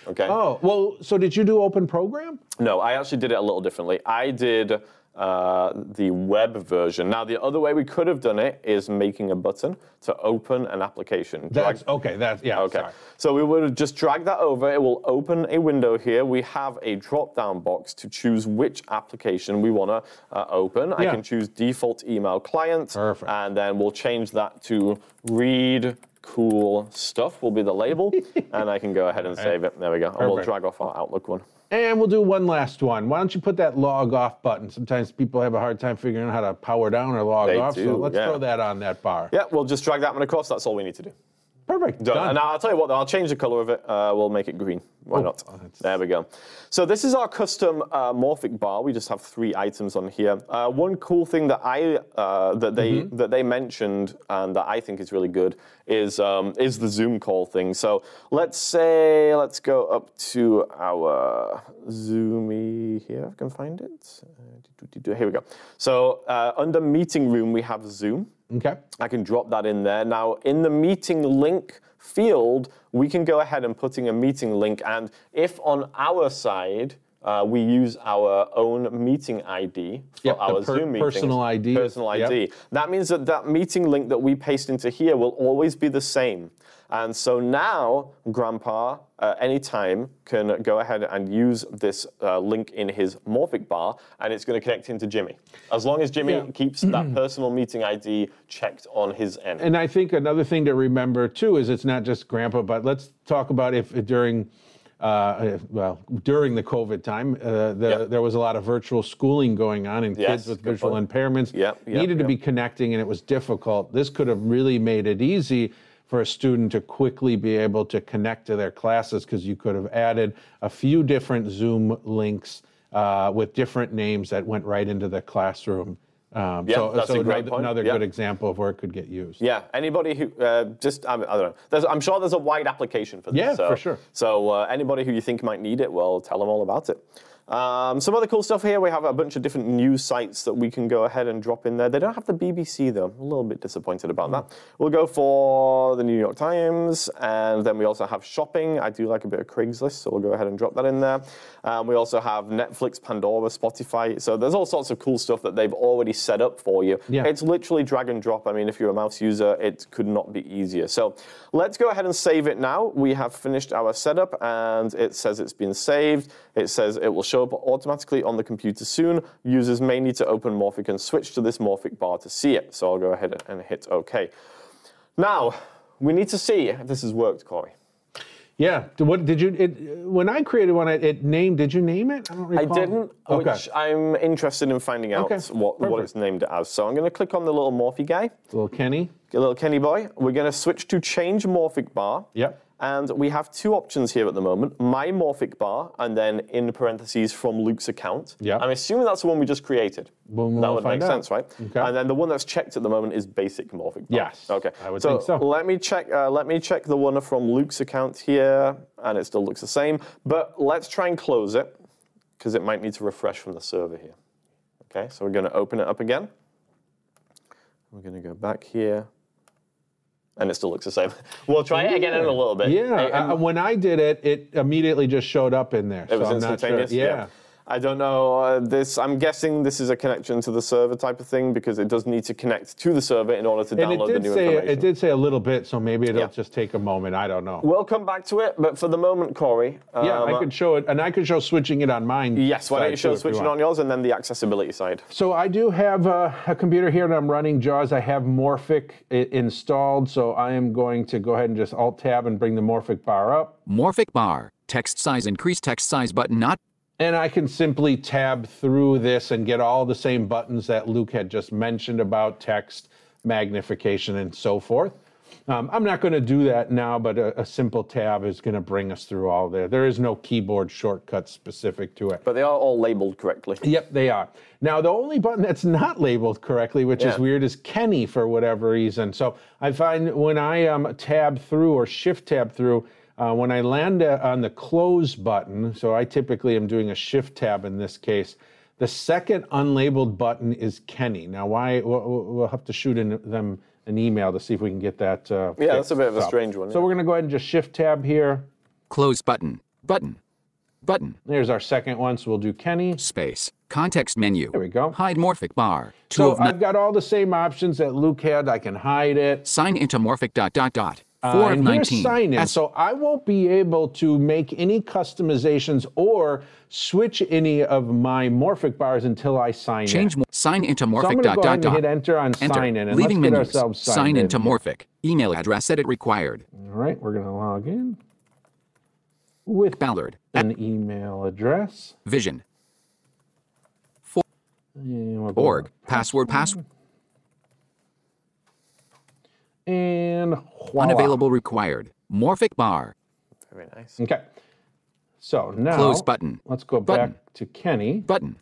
Okay. Oh well, so did you do Open Program? No, I actually did it a little differently. I did uh, the web version. Now, the other way we could have done it is making a button to open an application. Drag- That's okay. That's yeah. Okay. Sorry. So we would just drag that over. It will open a window here. We have a drop-down box to choose which application we want to uh, open. I can choose default email client. Perfect. And then we'll change that to read cool stuff will be the label. [LAUGHS] and I can go ahead and save it. There we go. And we'll drag off our Outlook one. And we'll do one last one. Why don't you put that log off button? Sometimes people have a hard time figuring out how to power down or log They off. do, so let's yeah. throw that on that bar. Yeah, we'll just drag that one across. That's all we need to do. Perfect. Done. Done. And I'll tell you what, though, I'll change the color of it. Uh, we'll make it green. Why Oh, not? There we go. So this is our custom uh, Morphic bar. We just have three items on here. Uh, one cool thing that I uh, that they Mm-hmm. that they mentioned and that I think is really good is um, is the Zoom call thing. So let's say let's go up to our Zoomy here. If I can find it. Uh, Here we go. So uh, under meeting room we have Zoom. Okay. I can drop that in there. Now, in the meeting link field, we can go ahead and put in a meeting link. And if on our side, uh, we use our own meeting ID for Yep, our per- Zoom meetings. personal ID. Personal Yep. ID. That means that that meeting link that we paste into here will always be the same. And so now, Grandpa, uh, anytime, can go ahead and use this uh, link in his Morphic bar, and it's going to connect him to Jimmy. As long as Jimmy Yeah. keeps that [CLEARS THROAT] personal meeting ID checked on his end. And I think another thing to remember too is it's not just grandpa, but let's talk about if during, uh, well, during the COVID time, uh, the, Yeah. there was a lot of virtual schooling going on, and Yes, kids with visual point. impairments Yep, yep, needed to be connecting, and it was difficult. This could have really made it easy for a student to quickly be able to connect to their classes because you could have added a few different Zoom links uh, with different names that went right into the classroom. Um, Yeah, so, that's so a great another, point. another Yeah. good example of where it could get used. Yeah, anybody who uh, just I, I don't know. There's, I'm sure there's a wide application for this. Yeah, so, for sure. So uh, anybody who you think might need it, well, tell them all about it. Um, some other cool stuff here. We have a bunch of different news sites that we can go ahead and drop in there. They don't have the BBC though. I'm a little bit disappointed about that. We'll go for the New York Times, and then we also have shopping. I do like a bit of Craigslist, so we'll go ahead and drop that in there. Um, we also have Netflix, Pandora, Spotify. So there's all sorts of cool stuff that they've already set up for you. Yeah. It's literally drag and drop. I mean, if you're a mouse user, it could not be easier. So let's go ahead and save it now. We have finished our setup and it says it's been saved. It says it will show up automatically on the computer soon. Users may need to open Morphic and switch to this Morphic bar to see it. So I'll go ahead and hit OK. Now, we need to see if this has worked, Cory. Yeah. What did you? It, when I created one, it, it named. Did you name it? I don't I didn't, Okay. which I'm interested in finding out Okay, what, what it's named as. So I'm going to click on the little Morphy guy. Little Kenny. a little Kenny boy. We're going to switch to change morphic bar. Yep. And we have two options here at the moment my morphic bar, and then in parentheses from Luke's account. Yep. I'm assuming that's the one we just created. Well, that would make out. sense, right? Okay. And then the one that's checked at the moment is basic morphic bar. Yes, Okay. I would so think so. Let me check. Uh, let me check the one from Luke's account here, and it still looks the same. But let's try and close it because it might need to refresh from the server here. Okay. So we're going to open it up again. We're going to go back here. And it still looks the same. [LAUGHS] We'll try it again in a little bit. Yeah. Uh, when I did it, it immediately just showed up in there. it was I'm not sure. instantaneous. Yeah. I don't know. Uh, this. I'm guessing this is a connection to the server type of thing because it does need to connect to the server in order to And download the new say information. it did say a little bit, so maybe it'll Yeah. just take a moment. I don't know. We'll come back to it, but for the moment, Cory. yeah, um, I could show it, and I could show switching it on mine. Yes. Why don't you show switching want. on yours and then the accessibility side? So I do have a, a computer here that I'm running JAWS. I have Morphic i- installed, so I am going to go ahead and just Alt Tab and bring the Morphic bar up. Morphic bar. Text size increase text size button not And I can simply tab through this and get all the same buttons that Luke had just mentioned about text, magnification, and so forth. Um, I'm not going to do that now, but a, a simple tab is going to bring us through all there. There is no keyboard shortcut specific to it. But they are all labeled correctly. Yep, they are. Now, the only button that's not labeled correctly, which is weird, is Kenny for whatever reason. So I find when I um, tab through or shift tab through, Uh, when I land uh, on the close button, so I typically am doing a shift tab in this case, the second unlabeled button is Kenny. Now, why? We'll, we'll- we'll have to shoot in them an email to see if we can get that. Uh, Yeah, that's a bit of a up. strange one, So we're going to go ahead and just shift tab here. Close button. Button. Button. There's our second one, so we'll do Kenny. Space. Context menu. There we go. Hide morphic bar. Two So of. I've got all the same options that Luke had. I can hide it. Sign into morphic dot dot dot. Uh, of and 19. sign in. So I won't be able to make any customizations or switch any of my morphic bars until I sign Change in. mo- sign into So I'm morphic dot go dot dot. hit enter on Enter. sign in, and Leaving let's get menus. ourselves signed Sign in into morphic. Email address edit required. All right, we're going to log in with Ballard. an email address. Vision. And we'll go Org. Password. Pass. And voila. Unavailable required. Morphic bar. Very nice. Okay. So now Close button. Let's go Button. back to Kenny. Button.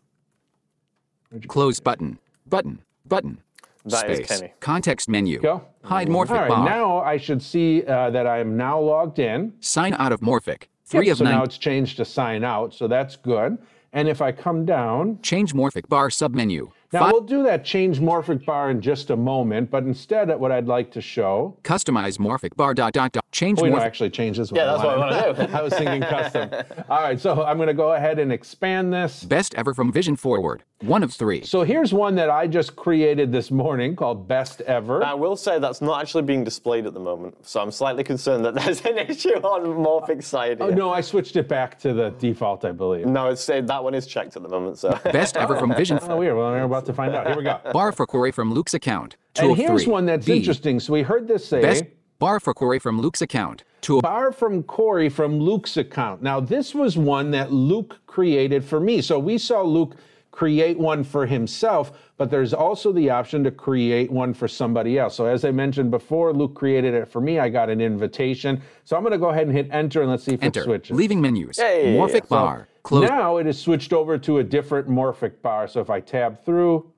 Close button. Button. Button. That is Space. Kenny. Context menu. Go. Hide morphic All right, bar. now I should see uh, that I am now logged in. Sign out of morphic. Three Yep, of so nine. now it's changed to sign out, so that's good. And if I come down, Change morphic bar submenu. Now Fi- we'll do that change morphic bar in just a moment, but instead what I'd like to show, Customize morphic bar dot dot dot. Change oh, we morphic. don't actually change this one. Yeah, that's what I want to do. [LAUGHS] I was thinking custom. All right, so I'm going to go ahead and expand this. Best ever from Vision Forward. One of three. So here's one that I just created this morning called Best Ever. I will say that's not actually being displayed at the moment, so I'm slightly concerned that [LAUGHS] there's an issue on Morphic side. Oh, no, I switched it back to the default, I believe. No, it's that one is checked at the moment. So [LAUGHS] Best ever from Vision Oh, weird. Well, we're about to find out. Here we go. [LAUGHS] Bar for Cory from Luke's account. Two And of here's three. one that's B. interesting. So we heard this say. Best bar for Cory from Luke's account. Two of bar from Cory from Luke's account. Now, this was one that Luke created for me. So we saw Luke create one for himself, but there's also the option to create one for somebody else. So as I mentioned before, Luke created it for me. I got an invitation. So I'm going to go ahead and hit enter and let's see if enter. it switches. Leaving menus. Hey. Morphic So bar. Close. Now it has switched over to a different morphic bar. So if I tab through,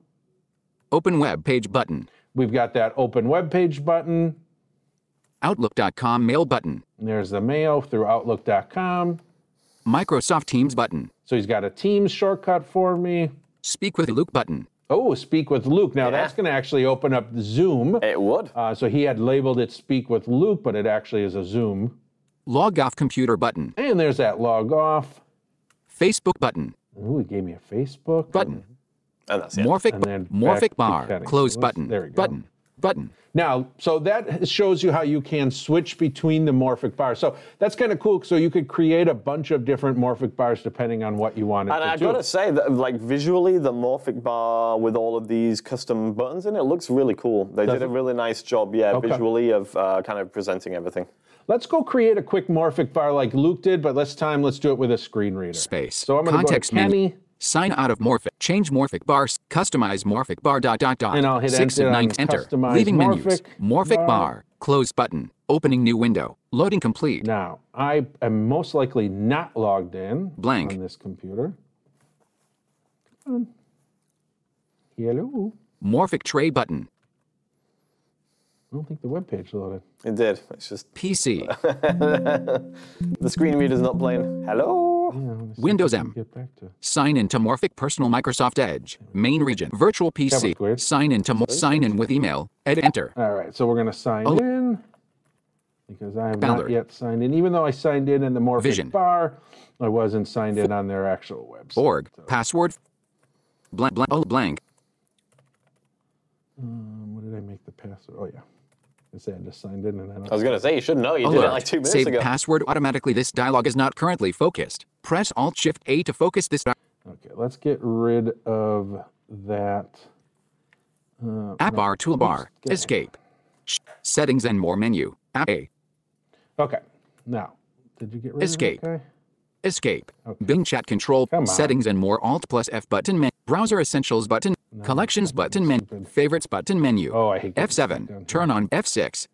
Open web page button. we've got that open web page button. Outlook.com mail button. There's the mail through outlook.com. Microsoft Teams button. So he's got a Teams shortcut for me. Speak with Luke button. Oh, speak with Luke. Now Yeah. that's going to actually open up Zoom. it would. Uh, so he had labeled it speak with Luke, but it actually is a Zoom. Log off computer button. And there's that log off. Facebook button. Ooh, he gave me a Facebook Button. And that's it. Morphic, And then morphic bar. Close button. there we go. Button. Button. Now, so that shows you how you can switch between the morphic bars. So that's kind of cool. So you could create a bunch of different morphic bars depending on what you wanted And to I do. And I gotta say that, like visually, the Morphic bar with all of these custom buttons in it looks really cool. They Does did a really nice job, yeah, Okay. visually of uh, kind of presenting everything. Let's go create a quick morphic bar like Luke did, but this time let's do it with a screen reader. Space. So I'm going to go to Context menu. Kenny. Sign out of morphic. Change morphic bars. Customize morphic bar dot dot dot. And I'll hit Six enter of on nine. Enter. customize Leaving menus. morphic Morphic bar. bar. Close button. Opening new window. Loading complete. Now, I am most likely not logged in Blank. on this computer. Come. Hello. Morphic tray button. I don't think the web page loaded. It did. It's just PC. [LAUGHS] the screen reader's not playing. Hello. Yeah, let me see if Windows M. Get back to. Sign Morphic Personal Microsoft Edge. Main region. Virtual PC. Sign into mo- sign in with email. Edit enter. All right, so we're going to sign Oh. in because I have not yet signed in. Even though I signed in in the Morphic Vision. bar, I wasn't signed in on their actual website. Org. So, Password. Blank. Blank. Oh, blank. um, what did I make the password? Oh yeah, I said I just signed in and then I was gonna say you should know. You did it like two minutes Save ago. password automatically. This dialog is not currently focused. Press Alt Shift A to focus this. Di- Okay, let's get rid of that. Uh, App bar toolbar. Escape. Sh- Settings and more menu. App A. Okay, now did you get rid Escape. of that guy? Escape. Bing chat control. Settings and more. Alt plus F button. Men- Browser essentials button. Collections button. menu. favorites button menu. Oh, I hate getting stuck down F7. Turn on F6.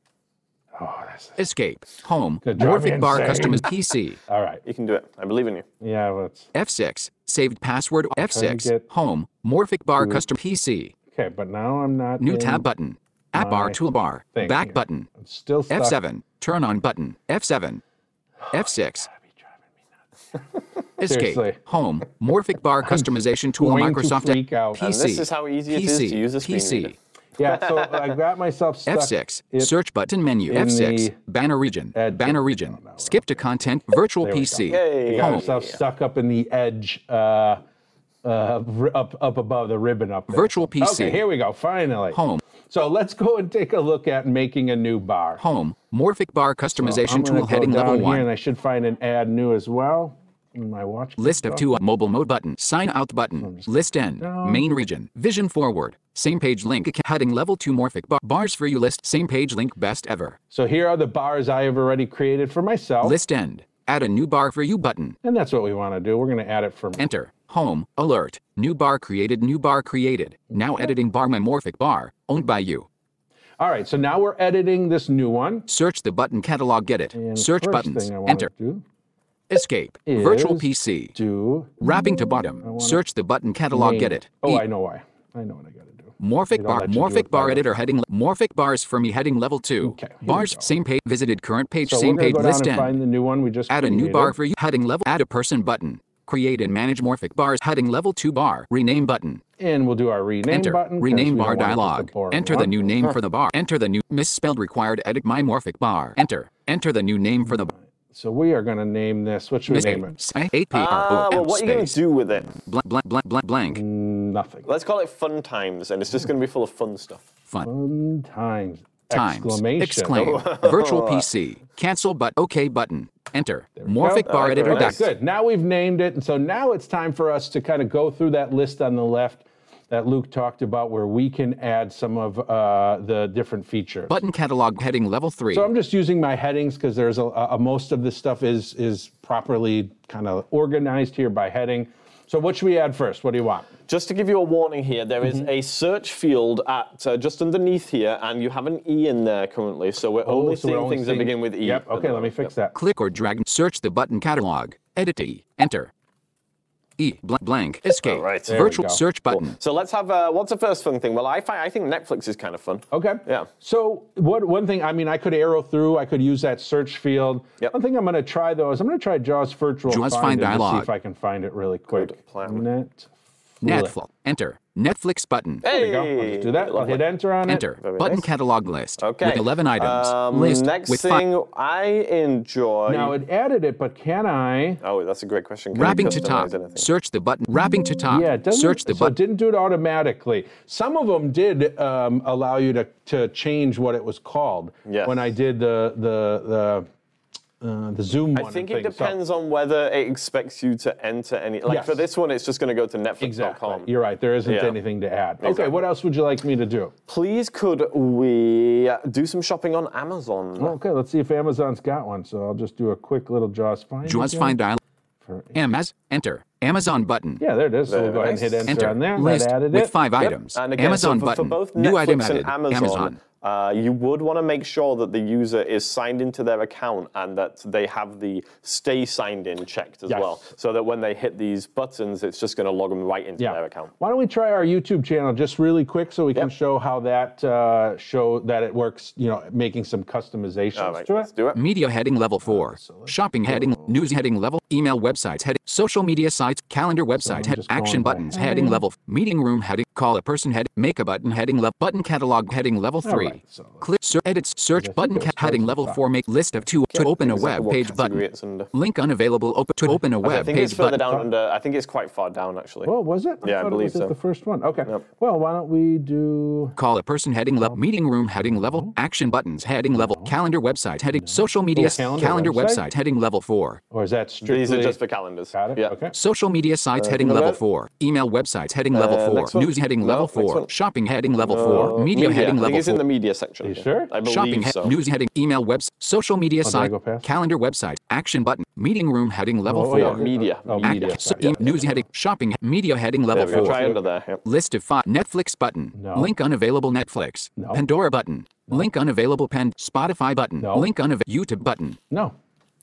Oh, that's Escape. Home. Gonna drive me Morphic bar insane. customize PC. [LAUGHS] all right. You can do it. I believe in you. Yeah, let's. F6. Saved password. F6. get Home. Morphic bar custom PC. Okay, but now I'm not. New tab button. App bar toolbar. thing Back here. button. I'm still stuck. F7. Turn on button. F7. [SIGHS] F6. [LAUGHS] Escape. Seriously. Home. Morphic bar [LAUGHS] customization tool. going to Microsoft freak out. PC. And this is how easy it is to PC, use a screen PC. reader. [LAUGHS] Yeah, so I got myself stuck. F6. It- Search button menu. F6. Banner region. edge- Banner region. Skip to content. Virtual There we go. PC. Hey. got Home. myself stuck up in the edge, uh, uh, up up above the ribbon up there. Virtual PC. Okay, here we go. Finally. Home. So let's go and take a look at making a new bar. Home. Morphic bar customization gonna tool. Heading level 1. and I should find an add new as well. My watch. List of two mobile mode button, sign out button, list end, down. main region, vision forward, same page link, heading level 2 morphic bar, bars for you list, same page link best ever, So here are the bars I have already created for myself, list end, add a new bar for you button, and that's what we want to do. We're going to add it for enter, home, alert, new bar created, new bar created, now editing bar my morphic bar, owned by you. All right, so now we're editing this new one. Search the button catalog, get it, And search buttons, thing I want enter, escape, virtual PC, do wrapping to bottom, search the button catalog, name get it. Oh, E- I know why. I know what I got to do. Morphic bar, morphic bar editor heading, morphic bars for me heading level two. Okay, bars, same page, visited current page, So same page, to go down list end. find the new one we just Add a new bar for you, heading level, add a person button. Create and manage morphic bars, heading level two bar, rename button. And we'll do our rename Enter, button. rename bar don't want just a dialog. boring Enter the new name for the bar. Enter the new, misspelled required, edit my morphic bar. Enter, enter the new name for the So we are going to name this. What should we name it? Space, 8 P Ah, well, what are you going to do with it? Blank, blank, blank, blank, blank. Nothing. Let's call it fun times, and it's just going to be full of fun stuff. Fun. Fun times. Times. Exclamation. Exclaim. [LAUGHS] Virtual PC. Cancel but OK button. Enter. Morphic Go. bar editor Okay, doc. good. Now we've named it, and so now it's time for us to kind of go through that list on the left that Luke talked about, where we can add some of uh, the different features. Button catalog heading level 3. So I'm just using my headings because there's a, a most of this stuff is is properly kind of organized here by heading. So what should we add first? What do you want? Just to give you a warning here, there is Mm-hmm. a search field at uh, just underneath here, and you have an E in there currently, so we're only Oh, so we're seeing only things seeing- that begin with E. Yep. Okay, let me fix Yep. that. Click or drag. Search the button catalog. Edit E. Enter. E. Blank. blank escape. All right. There Virtual search button. So let's have. Uh, what's the first fun thing? Well, I find I think Netflix is kind of fun. Okay. Yeah. So what one thing I mean I could arrow through, I could use that search field. Yep. One thing I'm gonna try though is I'm gonna try JAWS virtual JAWS find, find and see if I can find it really quick. plan. Net. Netflix. Enter. Netflix button. There we go. I'll just do that. I'll hit enter on Enter. it. Enter. Button nice. catalog list. Okay. With 11 items. Um, list next with fi- thing I enjoy. Now it added it, but can I? oh, that's a great question. Can Wrapping to top. customize anything? Search the button. Wrapping to top. Yeah, it doesn't. Search the so it didn't do it automatically. Some of them did um, allow you to, to change what it was called. Yes. When I did the the the uh, the Zoom one. I think it things. So- depends on whether it expects you to enter any. Like for this one, it's just going to go to Netflix.com. Exactly. You're right. There isn't Yeah. anything to add. Okay. Exactly. What else would you like me to do? Please, could we do some shopping on Amazon? Okay. Let's see if Amazon's got one. So I'll just do a quick little JAWS find. JAWS again find dialog. for- Amaz. Enter. Amazon button. Yeah, there it is. So we'll go ahead and hit enter, Enter. on there. List that added with it. five Yep. items. And again, Amazon so for, button. for both New Netflix item and added. Amazon, Amazon. Uh, you would want to make sure that the user is signed into their account and that they have the stay signed in checked as Yes. well, so that when they hit these buttons, it's just going to log them right into Yeah. their account. Why don't we try our YouTube channel just really quick so we can show how that uh, show that it works. You know, making some customizations All right, to let's it. do it. Media heading level 4. Shopping heading, news heading level, email websites heading, social media sites, calendar website I'm head, action buttons heading. heading level, meeting room heading, call a person heading, make a button heading level, button catalog heading level 3. Right, so uh, Click ser- edits search button ca- heading level to 4 make list of 2 to open a web what page button. Uh, Link unavailable open to open a I web think it's page further button. down under. I think it's quite far down actually. Oh, was it? Yeah, I thought believe it was so. the first one. Okay. Well, why don't we do? Call a person heading level, um, meeting room heading level, uh-huh. action buttons heading level, uh-huh. calendar website heading, social media Oh, calendar calendar website? website heading level 4. Or is that strictly? These are just for calendars. Got it. Yeah. Okay. Social media uh, sites heading level that? 4. Email websites heading level Uh, 4. News heading level 4. Shopping heading level 4. Media, heading level 4. the media section. You sure? I believe Shopping he- so. news heading email webs social media oh, did I site calendar website action button meeting room heading level Oh, 4 yeah. Media. Oh, Media. media. So, Got it. e- news heading shopping media heading level we go. 4 Try under there. Yep. list of five Netflix button No. link unavailable Netflix No. Pandora button link unavailable Pen Spotify button No. link unavailable YouTube button No.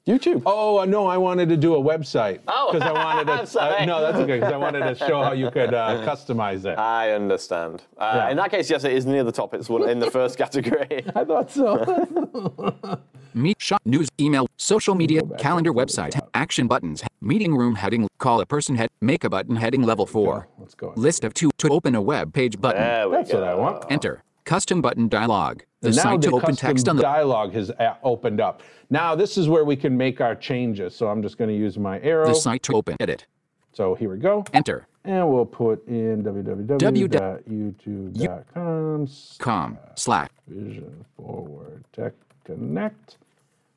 YouTube. Oh uh, no, I wanted to do a website. Oh. because I wanted to. [LAUGHS] Uh, no, that's okay. Because I wanted to show how you could uh, [LAUGHS] customize it. I understand. Uh, Yeah. In that case, yes, it is near the top. It's in the first category. [LAUGHS] I thought so. Meet, shop, news, email, social media, calendar up to the website, action buttons, meeting room heading, call a person head, make a button heading level 4. Let's go. List of two to open a web page button. There we That's go. what I want. Enter. Custom button dialog. The now site the to open text on the dialog has uh, opened up. Now this is where we can make our changes. So I'm just going to use my arrow. the site to open edit. So here we go. Enter. And we'll put in www.youtube.com Com slash vision forward tech connect.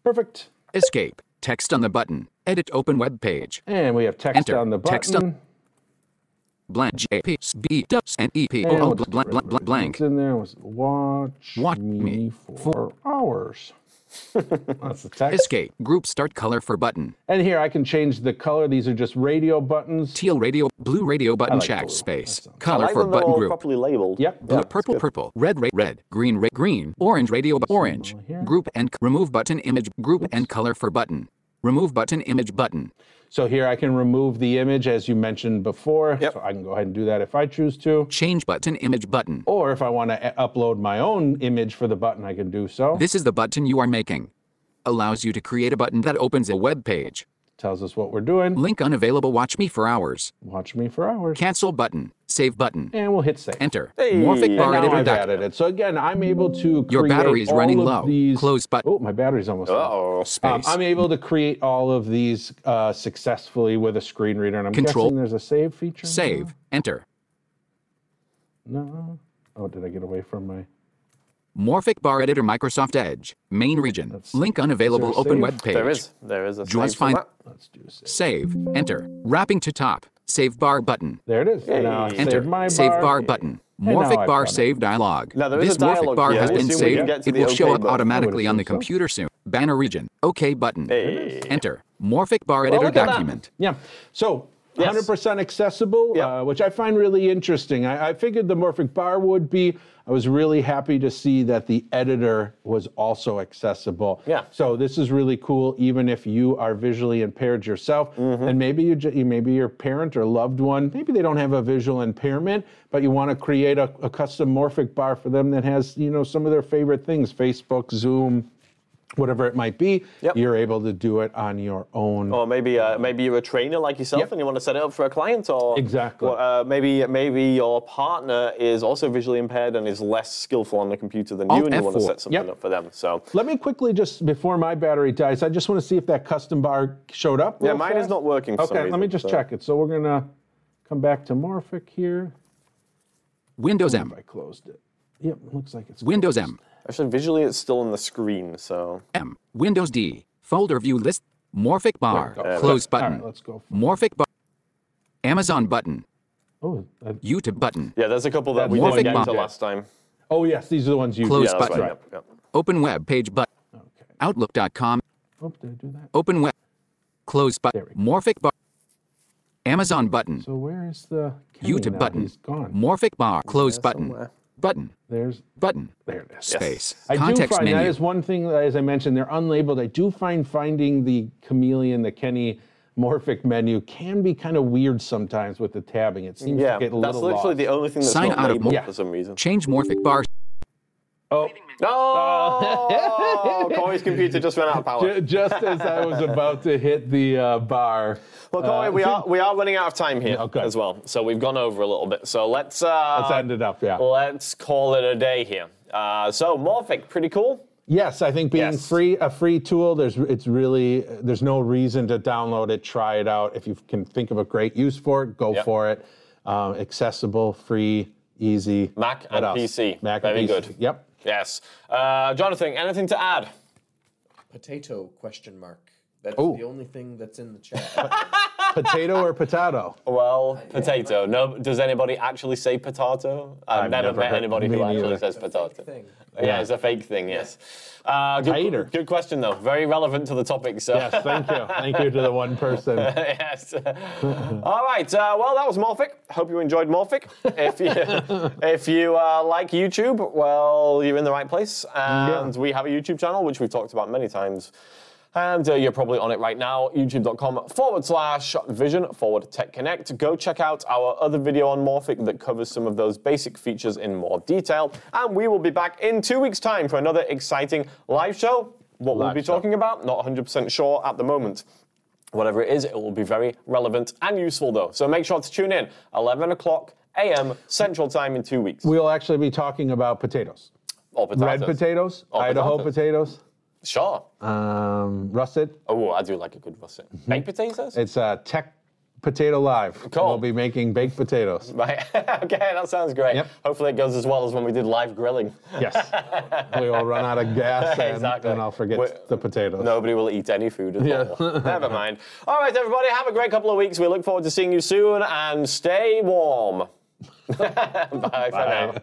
Perfect. escape. Text on the button. Edit open web page. And we have text Enter. on the button. Text on- Blank J P B dubs and E P And O we'll O just blank blank blank blank. What's in there was watch, Watch me, me for hours. [LAUGHS] That's the text. Escape. Group start color for button. And here I can change the color. These are just radio buttons. Teal radio. Blue radio button like check blue. space. That sounds- I Color like for them they're button all group. properly labeled. Yep. Blue, Yeah, purple, that's good. purple, red, red, red, green, red, green, orange, radio, bu- orange. here. Group and c- remove button image, group and color for button. Remove button image button. So here I can remove the image as you mentioned before. Yep. So I can go ahead and do that if I choose to. Change button image button. Or if I want to eh, upload my own image for the button, I can do so. This is the button you are making. Allows you to create a button that opens a web page. Tells us what we're doing. Link unavailable. Watch me for hours. Watch me for hours. Cancel button. Save button. And we'll hit save. Enter. Hey. Morphic bar And now editor I've doc- added it. So again, I'm able to Your create battery's all running low. These... Close button. Oh, my battery's almost low. Uh-oh. Um, Space. I'm able to create all of these uh, successfully with a screen reader, and I'm Control. guessing there's a save feature. now? Save. Enter. No. Oh, did I get away from my? Morphic bar editor Microsoft Edge. Main region. Link unavailable. Is there a Open save? web page. There is. There is a Just save for find- Let's do save. Save. Enter. Wrapping to top. Save bar button. There it is. Now Enter. save my Save bar. bar button. now Morphic bar save dialog. Now, this a Morphic bar here. has We'll been see when we saved. It will OK show up button. automatically on the assume so. computer soon. Banner region. OK button. Hey. Enter. Morphic bar editor look at that. document. Yeah. So Yes. 100% accessible, Yep. uh, which I find really interesting. I, I figured the Morphic bar would be. I was really happy to see that the editor was also accessible. Yeah. So this is really cool, even if you are visually impaired yourself, Mm-hmm. and maybe you, maybe your parent or loved one, maybe they don't have a visual impairment, but you want to create a, a custom Morphic bar for them that has, you know, some of their favorite things, Facebook, Zoom. Whatever it might be, Yep. you're able to do it on your own. Or maybe uh, maybe you're a trainer like yourself Yep. and you want to set it up for a client, or Exactly. or, uh, maybe maybe your partner is also visually impaired and is less skillful on the computer than you, Alt and you want to set something Yep. up for them. So Let me quickly just before my battery dies, I just want to see if that custom bar showed up. yeah, real mine is not working. For Okay, some let me just so- check it. So we're gonna come back to Morphic here. Windows If M. I closed it. Yep, looks like it's Windows closed. M. Actually, visually, it's still on the screen. So M. Windows D. Folder view list. Morphic bar. There. Close All right, button. let's go. Morphic bar. Amazon button. Oh, YouTube button. yeah, there's a couple that That's we Morphic didn't get Mod. into last time. oh yes, these are the ones you. Close Yeah, button. right. Yep, yep. Open web page button. Okay. Outlook.com. Oh, did I do that? Open web. Close button. There we go. Morphic bar. Amazon button. So where is the Kenny YouTube now? button. He's gone. Morphic bar. Close button. somewhere. Button. There's Button. there it is. Space. I do find menu. that is one thing that, as I mentioned, they're unlabeled. I do find finding the chameleon, the Kenny morphic menu can be kind of weird sometimes with the tabbing. It seems Yeah, to get a little that's literally lost. the only thing that's Sign not out of labeled Yeah. for some reason. Change Morphic bar. Oh, Oh, Cory's computer just ran out of power. ju- just as I was about to hit the uh, bar. Well, Corey, uh, we are we are running out of time here Okay. as well, so we've gone over a little bit. So let's uh, Let's end it up, yeah. let's call it a day here. Uh, so Morphic, pretty cool. Yes, I think being Yes. free, a free tool, there's it's really there's no reason to download it, try it out. If you can think of a great use for it, go Yep. for it. Um, accessible, free, easy. Mac What and else? PC. Mac Very and PC. good. Yep. Yes, uh, Jonathan, anything to add? Potato question mark. That's Oh. the only thing that's in the chat. [LAUGHS] Potato or potato? Well, potato. No, does anybody actually say potato? I've, I've never, never met anybody who actually neither. says potato. Yeah, it's a fake thing. Yes. Uh, good, Tater. good question though. Very relevant to the topic. So. Yes, thank you. Thank you to the one person. [LAUGHS] yes. All right. Uh, well, that was Morphic. Hope you enjoyed Morphic. If you [LAUGHS] if you uh, like YouTube, well, you're in the right place. And we have a YouTube channel which we've talked about many times. And uh, you're probably on it right now, youtube.com forward slash vision forward tech connect. Go check out our other video on Morphic that covers some of those basic features in more detail. And we will be back in two weeks' time for another exciting live show. What we'll be show. talking about, not 100% sure at the moment. Whatever it is, it will be very relevant and useful though. So make sure to tune in 11 o'clock a.m. Central Time in two weeks. We'll actually be talking about potatoes. Or potatoes. Red potatoes, Or Idaho potatoes. potatoes, Sure. um, russet. Oh, I do like a good russet. Baked potatoes? It's uh, Tech Potato Live. Cool. We'll be making baked potatoes. [LAUGHS] Right. okay, that sounds great. Yep. Hopefully it goes as well as when we did live grilling. Yes. [LAUGHS] we will run out of gas and, Exactly. and I'll forget We're- the potatoes. Nobody will eat any food at Yeah. all. [LAUGHS] Never mind. All right, everybody, have a great couple of weeks. We look forward to seeing you soon and stay warm. Bye, for now.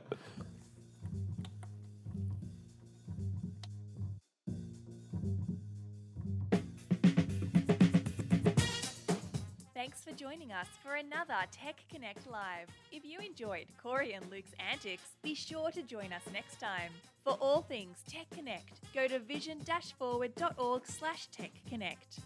Joining us for another Tech Connect Live. If you enjoyed Cory and Luke's antics, be sure to join us next time. For all things Tech Connect, go to vision-forward.org slash Tech Connect.